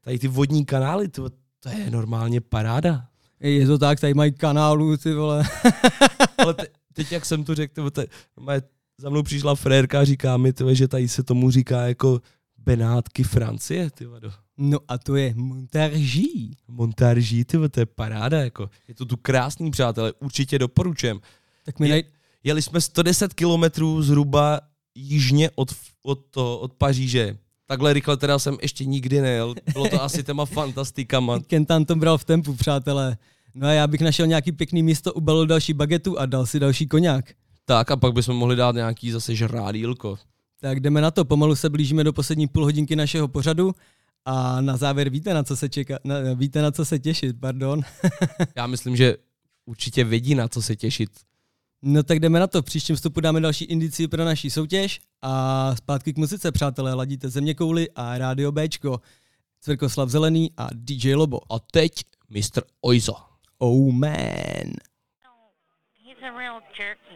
S2: tady ty vodní kanály, tyhle, to je normálně paráda.
S1: Je to tak, tady mají kanálu, ty vole.
S2: Ale te, teď, jak jsem to řekl, te, normálně za mnou přišla frérka a říká mi, tyhle, že tady se tomu říká jako Benátky Francie, ty vado.
S1: No a to je Montargí.
S2: Montarží, ty to je paráda, jako. Je to tu krásný, přátelé, určitě doporučujem.
S1: Tak mi
S2: Je, jeli jsme 110 kilometrů zhruba jižně od, od, to, od Paříže. Takhle rychle teda jsem ještě nikdy nejel. Bylo to asi téma fantastikama.
S1: Kentan to bral v tempu, přátelé. No a já bych našel nějaký pěkný místo, ubalil další bagetu a dal si další koněk.
S2: Tak a pak bychom mohli dát nějaký zase žrádílko.
S1: Tak jdeme na to, pomalu se blížíme do poslední půl hodinky našeho pořadu a na závěr víte, na co se čeká, na, víte, na co se těšit, pardon.
S2: Já myslím, že určitě vědí, na co se těšit.
S1: No tak jdeme na to, v příštím vstupu dáme další indici pro naší soutěž a zpátky k muzice, přátelé, ladíte Země kouly a Rádio Bčko, Cvrkoslav Zelený a DJ Lobo.
S2: A teď Mr. Oizo.
S1: Oh man.
S30: He's a real jerky.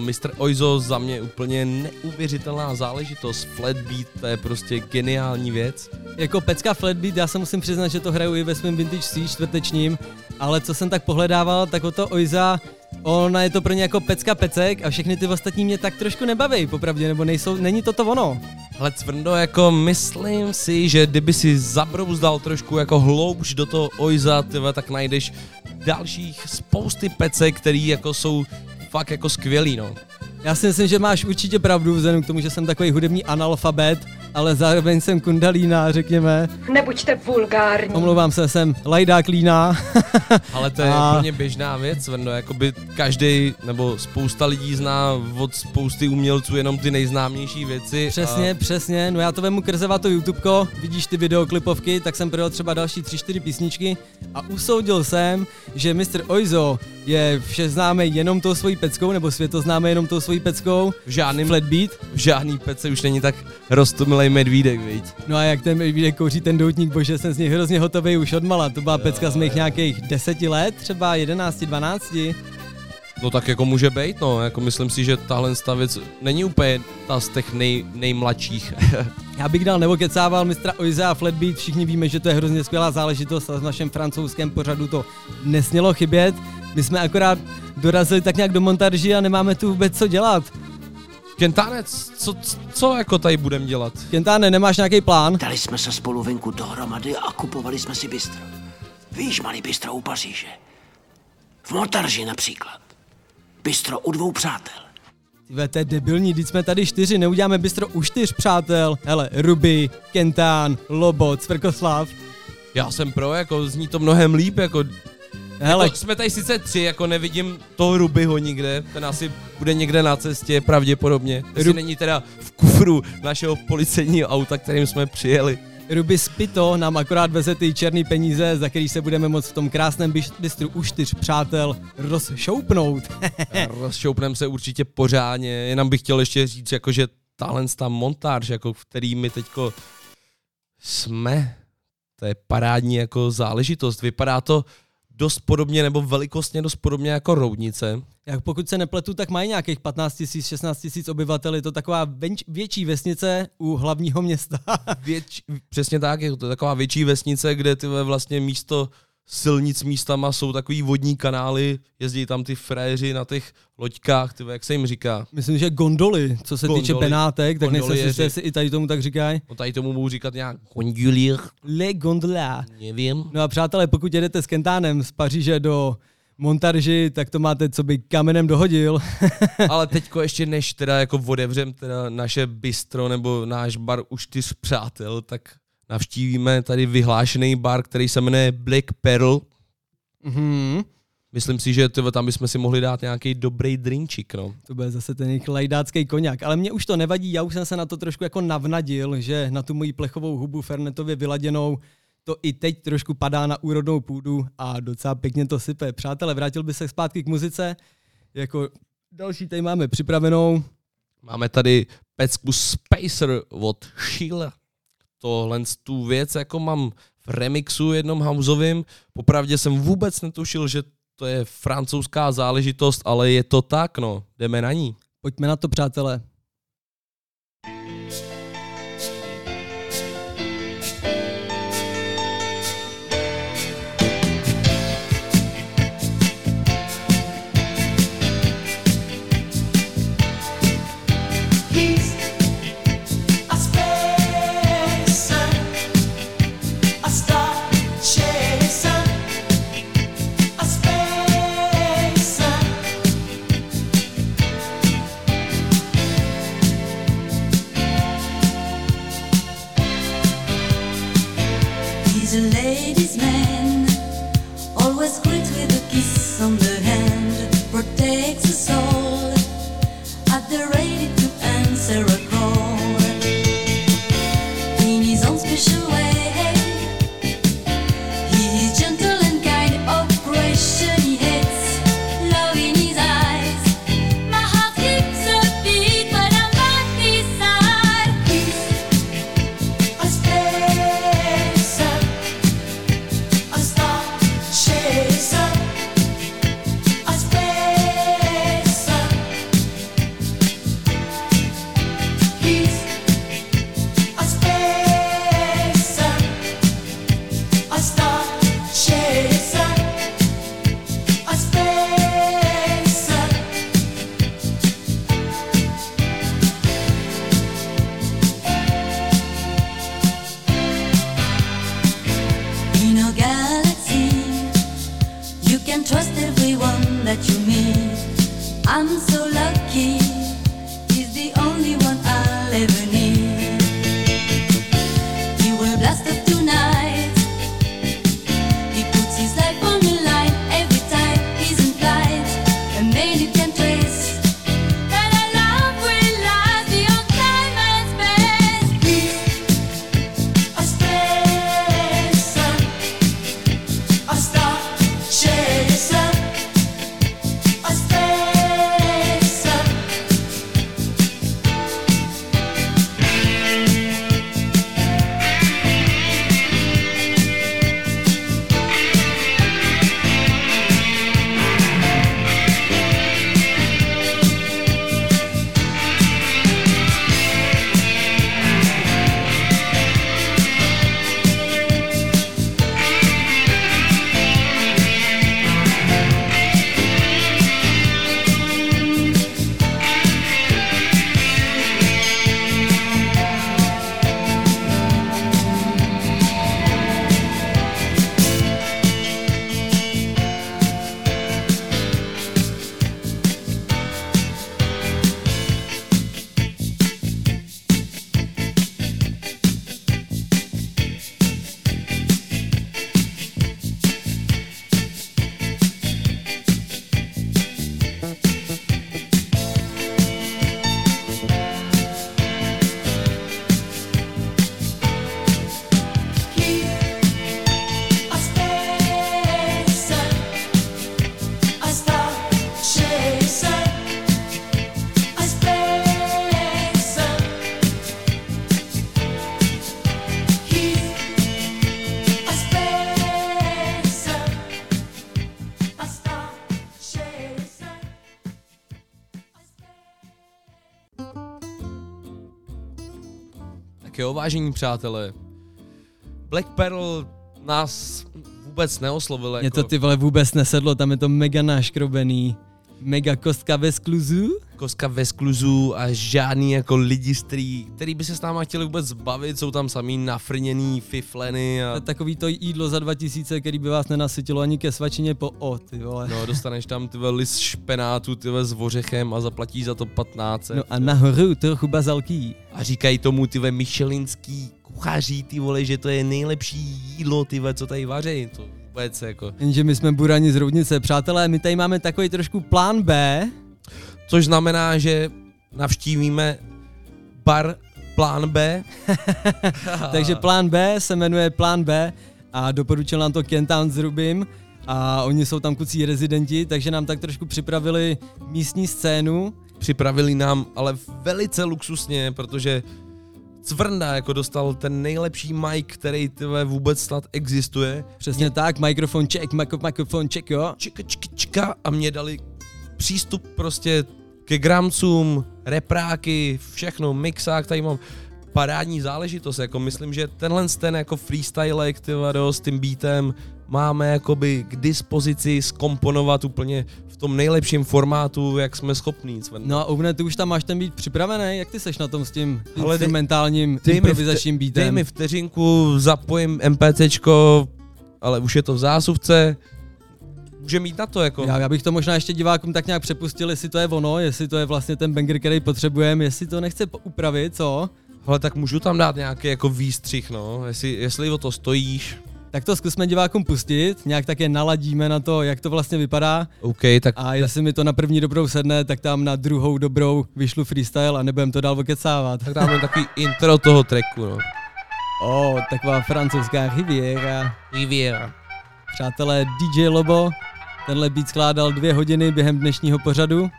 S2: Byl Mr. Oizo, za mě úplně neuvěřitelná záležitost. Flatbeat, to je prostě geniální věc.
S1: Jako pecka Flatbeat, já se musím přiznat, že to hraju i ve svém Vintage C čtvrtečním, ale co jsem tak pohledával, tak o to Oiza, ona je to pro ně jako pecka pecek a všechny ty ostatní mě tak trošku nebaví, popravdě, nebo nejsou, není to to ono.
S2: Ale Cvrndo, jako myslím si, že kdyby si zabrouzdal trošku jako hloubš do toho Oiza, tyva, tak najdeš dalších spousty pecek, který jako jsou fakt jako skvělý, no.
S1: Já si myslím, že máš určitě pravdu, vzhledem k tomu, že jsem takový hudební analfabet, ale zároveň jsem kundalína, řekněme.
S23: Nebuďte vulgární.
S1: Omlouvám se, jsem lajdák líná.
S2: Ale to je
S1: A-
S2: úplně běžná věc, Cvrndo, jakoby každý nebo spousta lidí zná od spousty umělců jenom ty nejznámější věci.
S1: Přesně,
S2: A
S1: přesně, no já to vemu krzeva to YouTubeko, vidíš ty videoklipovky, tak jsem prodal třeba další 3-4 písničky a usoudil jsem, že Mr. Oizo je vše známý jenom tou svojí peckou, nebo světoznámý jenom tou svojí peckou.
S2: v žádným,
S1: Flatbeat.
S2: v žádný pece už není tak rostomilej medvídek, viď?
S1: No a jak ten medvídek kouří ten doutník, bože, jsem z něj hrozně hotový už odmala. To byla pecka z mých nějakých deseti let, třeba 11, 12.
S2: No tak jako může být, no, jako myslím si, že tahle ta věc není úplně ta z těch nej, nejmladších.
S1: Já bych dal nebo kecával mistra Oiza a Flatbeat, všichni víme, že to je hrozně skvělá záležitost a v našem francouzském pořadu to nesmělo chybět. My jsme akorát dorazili tak nějak do montaži a nemáme tu vůbec co dělat.
S2: Kentánec, co, co jako tady budem dělat?
S1: Kentáne, nemáš nějaký plán?
S27: Dali jsme se spolu venku dohromady a kupovali jsme si bistro. Víš, malý bistro u Paříže. V Montarži například. Bistro u dvou přátel.
S1: Tyve, to je debilní, teď jsme tady čtyři, neuděláme bistro u čtyř přátel. Hele, Ruby, Kentán, Lobo, Cvrkoslav.
S2: Já jsem pro, jako zní to mnohem líp, jako
S1: Hele,
S2: jako jsme tady sice tři, jako nevidím toho Rubyho nikde, ten asi bude někde na cestě, pravděpodobně. Jestli
S1: Rub-
S2: není teda v kufru našeho policejního auta, kterým jsme přijeli.
S1: Ruby Spito nám akorát veze ty černý peníze, za který se budeme moct v tom krásném bistru u čtyř přátel rozšoupnout.
S2: Rozšoupnem se určitě pořádně, jenom bych chtěl ještě říct, jako, že tahle ta montáž, jako, v který my teďko jsme, to je parádní jako záležitost. Vypadá to dost podobně, nebo velikostně dost podobně jako roudnice.
S1: Jak pokud se nepletu, tak mají nějakých 15 000, 16 000 obyvatel. Je to taková venč, větší vesnice u hlavního města.
S2: Věč, přesně tak, je to taková větší vesnice, kde ty vlastně místo silnic místama jsou takový vodní kanály, jezdí tam ty fréři na těch loďkách, ty jak se jim říká.
S1: Myslím, že gondoly, co se týče
S2: Gondoly.
S1: Benátek, tak nejsem si jestli i tady tomu tak říkají.
S2: No tady tomu můžu říkat nějak gondolier,
S1: Le gondola.
S2: nevím.
S1: No a přátelé, pokud jedete s Kentánem z Paříže do Montarži, tak to máte, co by kamenem dohodil.
S2: Ale teďko ještě než teda jako otevřem teda naše bistro nebo náš bar u čtyř přátel, tak navštívíme tady vyhlášený bar, který se jmenuje Black Pearl.
S1: Mhm.
S2: Myslím si, že tyhle, tam bychom si mohli dát nějaký dobrý drinčik, no.
S1: To bude zase ten jejich lajdácký koněk. Ale mě už to nevadí, já už jsem se na to trošku jako navnadil, že na tu moji plechovou hubu fernetově vyladěnou to i teď trošku padá na úrodnou půdu a docela pěkně to sype. Přátelé, vrátil by se zpátky k muzice. Jako další tady máme připravenou.
S2: Máme tady pecku Spacer od Sheila. Tohle tu věc jako mám v remixu jednom houseovým. Popravdě jsem vůbec netušil, že to je francouzská záležitost, ale je to tak, no. Jdeme na ní.
S1: Pojďme na to, přátelé.
S2: Vážení přátelé, Black Pearl nás vůbec neoslovil.
S1: Mě
S2: Jako
S1: to ty vole vůbec nesedlo, tam je to mega naškrobený. Mega kostka ve skluzu.
S2: Koska ve skluzu a žádný jako lidi, který, který by se s náma chtěli vůbec zbavit, jsou tam samý nafrněný fifleny a
S1: takový to jídlo za 2000, který by vás nenasytilo ani ke svačině po o, ty vole.
S2: no, dostaneš tam ty list špenátu ty s ořechem a zaplatíš za to 15.
S1: No a nahoru trochu bazalký.
S2: A říkají tomu ty michelinský kuchaří, ty vole, že to je nejlepší jídlo, ty vole, co tady vaří. To vůbec jako.
S1: Jenže my jsme burani z Roudnice. Přátelé, my tady máme takový trošku plán B.
S2: Což znamená, že navštívíme bar Plán B.
S1: Takže plán B se jmenuje Plán B a doporučil nám to Kentown s Rubim a oni jsou tam kucí rezidenti, takže nám tak trošku připravili místní scénu.
S2: Připravili nám ale velice luxusně, protože Cvrnda jako dostal ten nejlepší mic, který tyhle vůbec snad existuje.
S1: Přesně tak, mikrofon check, mikro, mikrofon check, jo.
S2: Čika, čika, čika a mě dali přístup prostě ke gramcům, repráky, všechno, mixák, tady mám parádní záležitost, jako myslím, že tenhle ten jako freestyle, ty vado, s tím beatem máme jakoby k dispozici skomponovat úplně v tom nejlepším formátu, jak jsme schopní.
S1: No a Ovne, ty už tam máš ten být připravený, jak ty seš na tom s tím
S2: Hele, dej-
S1: instrumentálním,
S2: dej
S1: improvizačním beatem?
S2: Dej mi vteřinku, zapojím MPCčko, ale už je to v zásuvce. Může mít na to jako.
S1: Já, já bych to možná ještě divákům tak nějak přepustil, jestli to je ono, jestli to je vlastně ten banger, který potřebujeme, jestli to nechce upravit, co?
S2: Ale tak můžu tam dát nějaký jako výstřih, no, jestli, jestli o to stojíš.
S1: Tak to zkusme divákům pustit, nějak tak je naladíme na to, jak to vlastně vypadá.
S2: OK, tak
S1: A jestli mi to na první dobrou sedne, tak tam na druhou dobrou vyšlu freestyle a nebudem to dál okecávat.
S2: tak dáme takový intro toho tracku, no.
S1: O, oh, taková francouzská riviera.
S2: Riviera.
S1: Přátelé, DJ Lobo, tenhle beat skládal dvě hodiny během dnešního pořadu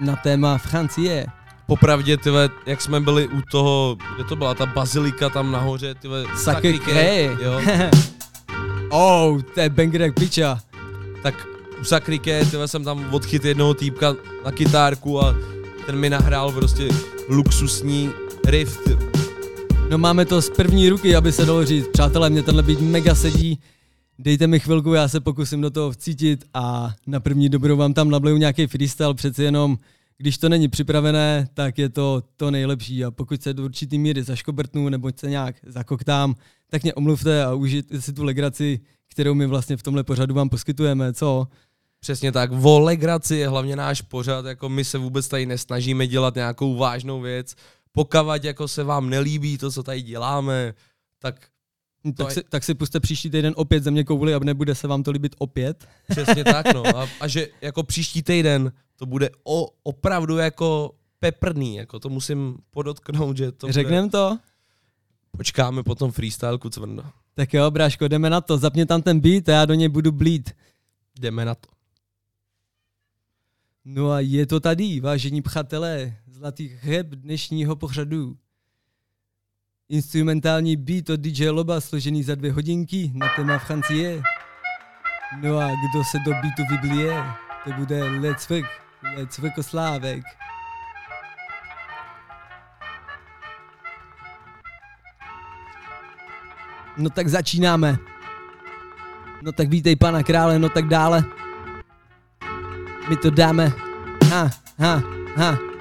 S1: na téma Francie.
S2: Popravdě, tyve, jak jsme byli u toho, kde to byla ta bazilika tam nahoře, tyve,
S1: Sacré-Cœur.
S2: jo.
S1: oh, to je banger jak piča.
S2: tak u Sakriké, tyve, jsem tam odchyt jednoho týpka na kytárku a ten mi nahrál prostě luxusní riff.
S1: No máme to z první ruky, aby se dalo říct. Přátelé, mě tenhle beat mega sedí. Dejte mi chvilku, já se pokusím do toho vcítit a na první dobrou vám tam nableju nějaký freestyle, přeci jenom když to není připravené, tak je to to nejlepší. A pokud se do určitý míry zaškobrtnu nebo se nějak zakoktám, tak mě omluvte a užijte si tu legraci, kterou my vlastně v tomhle pořadu vám poskytujeme, co?
S2: Přesně tak, o legraci je hlavně náš pořad, jako my se vůbec tady nesnažíme dělat nějakou vážnou věc, pokavať jako se vám nelíbí to, co tady děláme, tak
S1: No, tak,
S2: je-
S1: si, tak si puste příští týden opět země kouli a nebude se vám to líbit opět.
S2: Přesně tak, no. A, a že jako příští týden to bude o, opravdu jako peprný, jako to musím podotknout, že to
S1: Řeknem
S2: bude...
S1: to?
S2: Počkáme potom freestyleku cvrno.
S1: Tak jo, bráško, jdeme na to. Zapni tam ten beat a já do něj budu blít.
S2: Jdeme na to.
S1: No a je to tady, vážení přátelé, zlatý cheb dnešního pořadu. Instrumentální beat od DJ Loba složený za dvě hodinky na téma Francie. No a kdo se do beatu vyblije, to bude Work Oslávek. No tak začínáme. No tak vítej pana krále, no tak dále. My to dáme. Ha, ha, ha.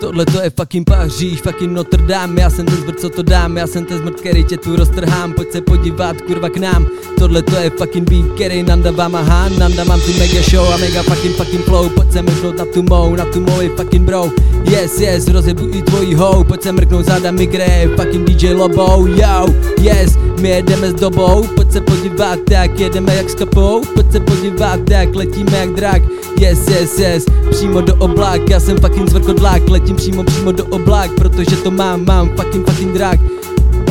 S1: Tohle to je fucking Paříž, fucking Notre Dame. Já jsem ten zmrt, co to dám, já jsem ten zmrt, který tě tu roztrhám. Pojď se podívat, kurva k nám. Tohle to je fucking beat, který Nanda vám má Nanda mám tu mega show a mega fucking fucking flow. Pojď se mrknout na tu mou, na tu moji fucking bro. Yes, yes, rozjebu i tvojí hou. Pojď se mrknout záda mikre, fucking DJ Lobo Yo, yes, my jedeme s dobou. Pojď se podívat, jak jedeme jak s kapou Pojď se podívat, jak letíme jak drak. Yes, yes, yes, přímo do oblák Já jsem fucking zvrkodlák, letím přímo přímo do oblák Protože to mám, mám fucking fucking drak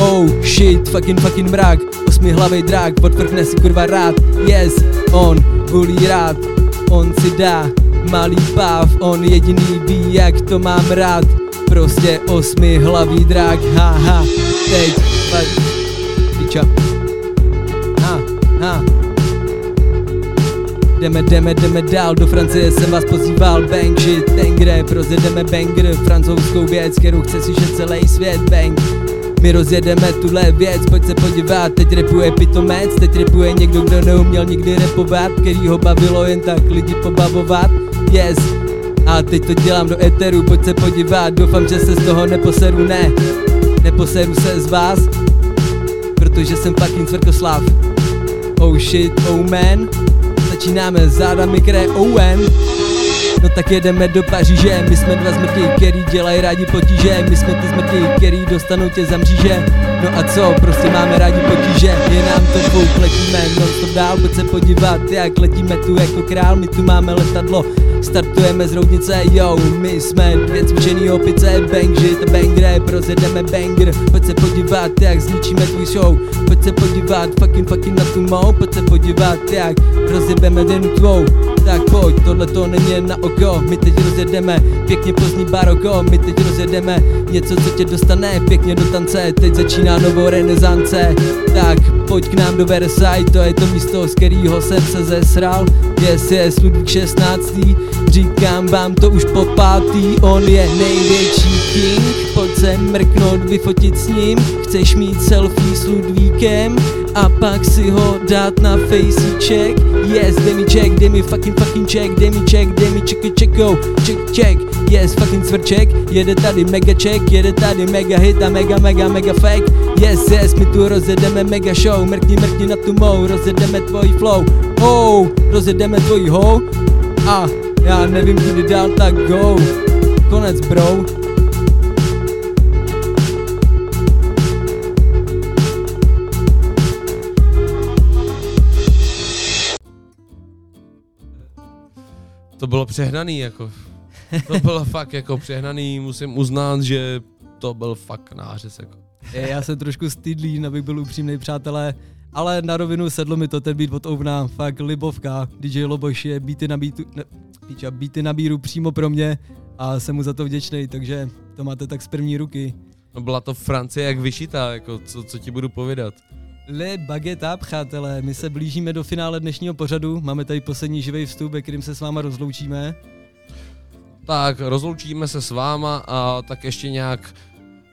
S1: Oh shit, fucking fucking mrak. Osmi hlavej drak, podvrhne si kurva rád. Yes, on volí rád. On si dá malý páv On jediný ví, jak to mám rád. Prostě osmi hlavý drak, haha Teď, fakt, Ha, ha Jdeme, jdeme, jdeme dál, do Francie jsem vás pozýval Bang shit, ten kde rozjedeme banger Francouzskou věc, kterou chce slyšet celý svět Bang. My rozjedeme tuhle věc, pojď se podívat Teď repuje pitomec, teď repuje někdo, kdo neuměl nikdy repovat Který ho bavilo jen tak lidi pobavovat Yes, a teď to dělám do eteru, pojď se podívat Doufám, že se z toho neposeru, ne. Neposeru se z vás Protože jsem fucking Cvrkoslav. Oh shit, oh man Začínáme záda mikre Owen. No tak jedeme do Paříže, my jsme dva zmrti, který dělají rádi potíže. My jsme ty zmrti, který dostanou tě za mříže. No a co, prostě máme rádi potíže Je nám to fouk, letíme. Non stop dál Pojď se podívat, jak letíme tu jako král. My tu máme letadlo, startujeme z roudnice Yo, my jsme dvě cvičený opice Bang shit, bang rap, rozjedeme banger. Pojď se podívat, jak zničíme tvůj show. Pojď se podívat, fucking fucking na tu mou. Pojď se podívat, jak rozjebeme den tvou. Tak pojď, tohle to není na oko My teď rozjedeme. Pěkně pozdní baroko My teď rozjedeme. Něco, co tě dostane pěkně do tance Teď začíná novou renesance. Tak pojď k nám do Versailles To je to místo, z kterého jsem se zesral. Yes, yes, Ludvík 16. Říkám vám to už po pátý On je největší king. Pojď se mrknout, vyfotit s ním. Chceš mít selfie s Ludvíkem? A pak si ho dát na facíček Yes, dej mi check, dej mi fucking fucking check Dej mi check, dej mi checky checko Check, check, yes, fucking cvrček Jede tady mega check, jede tady mega hit a mega mega mega fake. Yes, yes, my tu rozjedeme mega show. Mrkni, mrkni na tu mou, rozjedeme tvojí flow. Oh, rozjedeme tvojí ho. A já nevím, kudy dál, tak go Konec, bro
S2: To bylo přehnaný, jako. To bylo fakt jako přehnaný, musím uznat, že to byl fakt nářez, jako.
S1: Já jsem trošku stydlý, abych byl upřímný, přátelé, ale na rovinu sedlo mi to ten beat od Ovna, fakt libovka, DJ Loboš je beaty na beatu, ne, píča, beaty na bíru přímo pro mě a jsem mu za to vděčný, takže to máte tak z první ruky.
S2: No byla to Francie jak vyšitá, jako co, co ti budu povědat.
S1: Le Bageta, přátelé, my se blížíme do finále dnešního pořadu, máme tady poslední živý vstup, ve kterým se s váma rozloučíme.
S2: Tak, rozloučíme se s váma a tak ještě nějak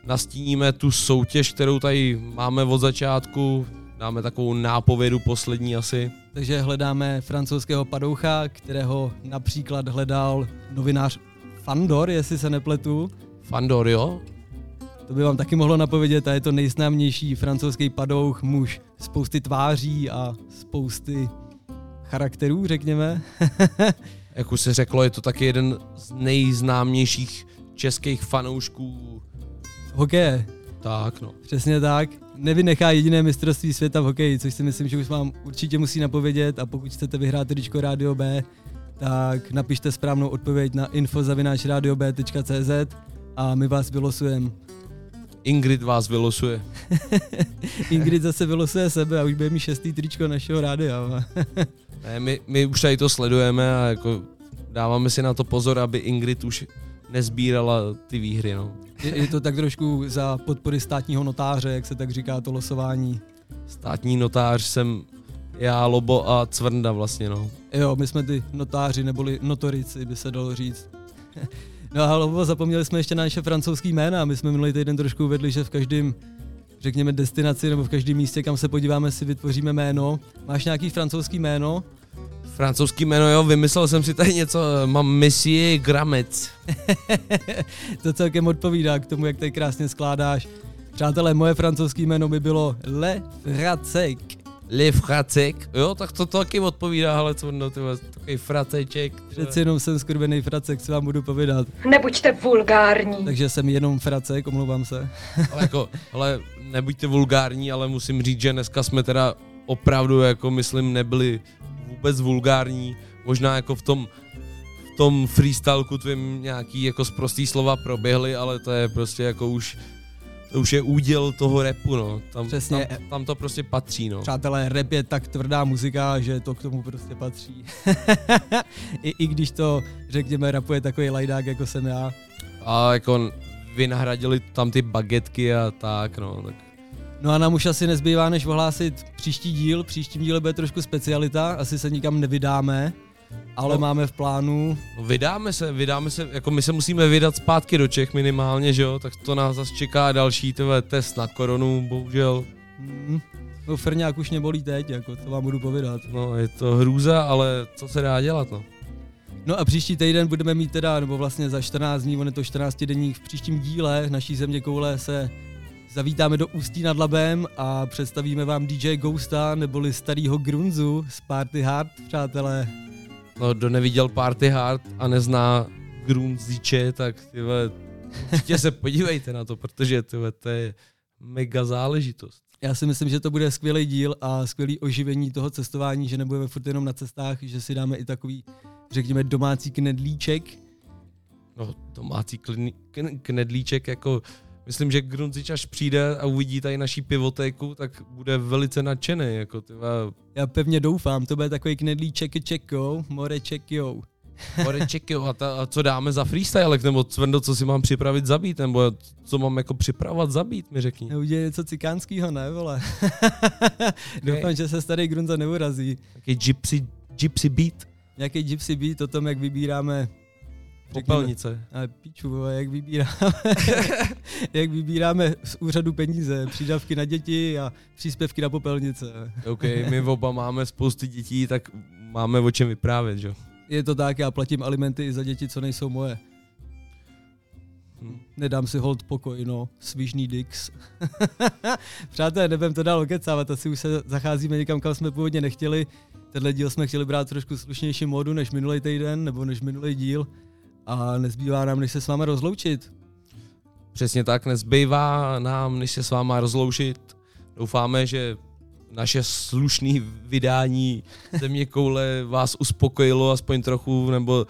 S2: nastíníme tu soutěž, kterou tady máme od začátku. Dáme takovou nápovědu poslední asi.
S1: Takže hledáme francouzského padoucha, kterého například hledal novinář Fandor, jestli se nepletu.
S2: Fandor, jo?
S1: To by vám taky mohlo napovědět a je to nejznámější francouzský padouch, muž spousty tváří a spousty charakterů, řekněme.
S2: Jak už se řeklo, je to taky jeden z nejznámějších českých fanoušků.
S1: Hokeje.
S2: Tak, no.
S1: Přesně tak. Nevynechá jediné mistrovství světa v hokeji, což si myslím, že už vám určitě musí napovědět a pokud chcete vyhrát tričko Rádio B, tak napište správnou odpověď na info.radiob.cz a my vás vylosujeme.
S2: Ingrid vás vylosuje.
S1: Ingrid zase vylosuje sebe a už bude mít šestý tričko našeho rádia.
S2: Ne, my, my už tady to sledujeme a jako dáváme si na to pozor, aby Ingrid už nezbírala ty výhry, no.
S1: Je, je to tak trošku za podpory státního notáře, jak se tak říká to losování.
S2: Státní notář jsem já, Lobo a Cvrnda vlastně, no.
S1: Jo, my jsme ty notáři, neboli notorici, by se dalo říct. No a Lobo, zapomněli jsme ještě na naše francouzský jména. My jsme minulý týden trošku uvedli, že v každém, řekněme, destinaci nebo v každém místě, kam se podíváme, si vytvoříme jméno. Máš nějaký francouzský jméno?
S2: Francouzský jméno, jo, vymyslel jsem si tady něco, mám Monsieur Gramec.
S1: to celkem odpovídá k tomu, jak tady krásně skládáš. Přátelé, moje francouzské jméno by bylo Le Fracek.
S2: Le Fracek, jo, tak to, to taky odpovídá, ale co no, ty takový fraceček.
S1: Přeci jenom jsem skurvený Fracek, co vám budu povědat.
S23: Nebuďte vulgární.
S1: Takže jsem jenom Fracek, omlouvám se.
S2: Ale jako, ale nebuďte vulgární, ale musím říct, že dneska jsme teda opravdu, jako myslím, nebyli vůbec vulgární. Možná jako v tom, v tom freestyleku tvým nějaký jako sprostý slova proběhly, ale to je prostě jako už to už je úděl toho repu, no. Tam,
S1: Přesně.
S2: Tam, tam to prostě patří, no.
S1: Přátelé, rap je tak tvrdá muzika, že to k tomu prostě patří. I, I když to, řekněme, rapuje takový lajdák, jako jsem já.
S2: A jako vynahradili tam ty bagetky a tak, no. Tak
S1: No a nám už asi nezbývá, než ohlásit příští díl. Příštím díle bude trošku specialita, asi se nikam nevydáme, ale
S2: No.
S1: máme v plánu.
S2: No vydáme se, vydáme se, jako my se musíme vydat zpátky do Čech minimálně, že jo, tak to nás zase čeká další tvé test na koronu, bohužel.
S1: Mm, no Frňák už mě bolí teď, jako to vám budu povědat.
S2: No je to hrůza, ale co se dá dělat, no.
S1: No a příští týden budeme mít teda, nebo vlastně za 14 dní, on je to 14 denní, v příštím díle naší země koule se zavítáme do Ústí nad Labem a představíme vám DJ Ghosta neboli starýho Grunzu z Party Hard, přátelé.
S2: No, kdo neviděl Party Hard a nezná Grunziče, tak tyhle, určitě se podívejte na to, protože tyhle, to je mega záležitost.
S1: Já si myslím, že to bude skvělý díl a skvělý oživení toho cestování, že nebudeme furt jenom na cestách, že si dáme i takový, řekněme, domácí knedlíček.
S2: No, domácí kn- knedlíček, jako myslím, že Grunzič až přijde a uvidí tady naší pivotéku, tak bude velice nadšený, jako tyhle,
S1: Já pevně doufám, to bude takový knedlíček čeko, more čekio.
S2: Oreček, jo, a, ta, a co dáme za freestyle, nebo Cvendo, co si mám připravit zabít, nebo co mám jako připravovat zabít, mi řekni.
S1: Udělej něco cikánského, ne, vole. Doufám, že se starý Grunza neurazí.
S2: Taký gypsy, gypsy beat.
S1: Nějaký gypsy beat o tom, jak vybíráme
S2: Popelnice.
S1: Ale piču, vole, jak vybíráme, jak vybíráme z úřadu peníze, přídavky na děti a příspěvky na popelnice.
S2: OK, my oba máme spousty dětí, tak máme o čem vyprávět, že?
S1: Je to tak, já platím alimenty i za děti, co nejsou moje.
S2: Hm.
S1: Nedám si hold pokoj, no. Svížný dix. Přátelé, nebudem to dál okecávat, asi už se zacházíme někam, kam jsme původně nechtěli. Tenhle díl jsme chtěli brát trošku slušnější modu než minulý týden, nebo než minulý díl. A nezbývá nám, než se s vámi rozloučit.
S2: Přesně tak, nezbývá nám, než se s váma rozloučit. Doufáme, že naše slušné vydání Země koule vás uspokojilo aspoň trochu, nebo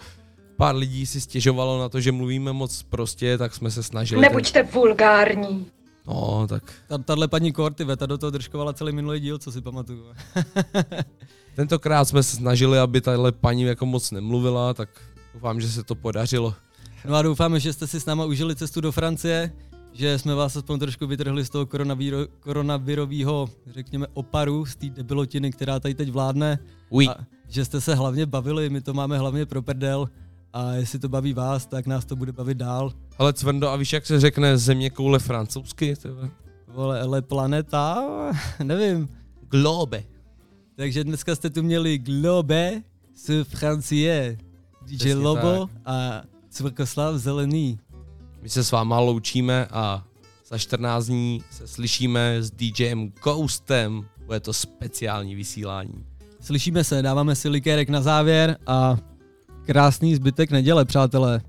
S2: pár lidí si stěžovalo na to, že mluvíme moc prostě, tak jsme se snažili.
S23: Nebuďte vulgární.
S2: No, tak
S1: Ta, tahle paní Korty, ta do toho držkovala celý minulý díl, co si pamatuju.
S2: tentokrát jsme se snažili, aby tahle paní jako moc nemluvila, tak doufám, že se to podařilo.
S1: No a doufáme, že jste si s náma užili cestu do Francie, že jsme vás aspoň trošku vytrhli z toho koronavíro, koronavirového, řekněme, oparu, z té debilotiny, která tady teď vládne.
S2: Oui.
S1: A že jste se hlavně bavili, my to máme hlavně pro prdel. A jestli to baví vás, tak nás to bude bavit dál.
S2: Ale Cvrndo, a víš, jak se řekne země koule francouzsky?
S1: Vole, Le Planeta, nevím.
S2: Globe.
S1: Takže dneska jste tu měli Globe z Francie, DJ
S2: Přesně
S1: Lobo
S2: tak.
S1: a Cvrkoslav Zelený.
S2: My se s váma loučíme a za 14 dní se slyšíme s DJem Ghostem. Bude to speciální vysílání.
S1: Slyšíme se, dáváme si likérek na závěr a krásný zbytek neděle, přátelé.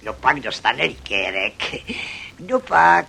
S31: Kdo pak dostane likérek? Kdo pak?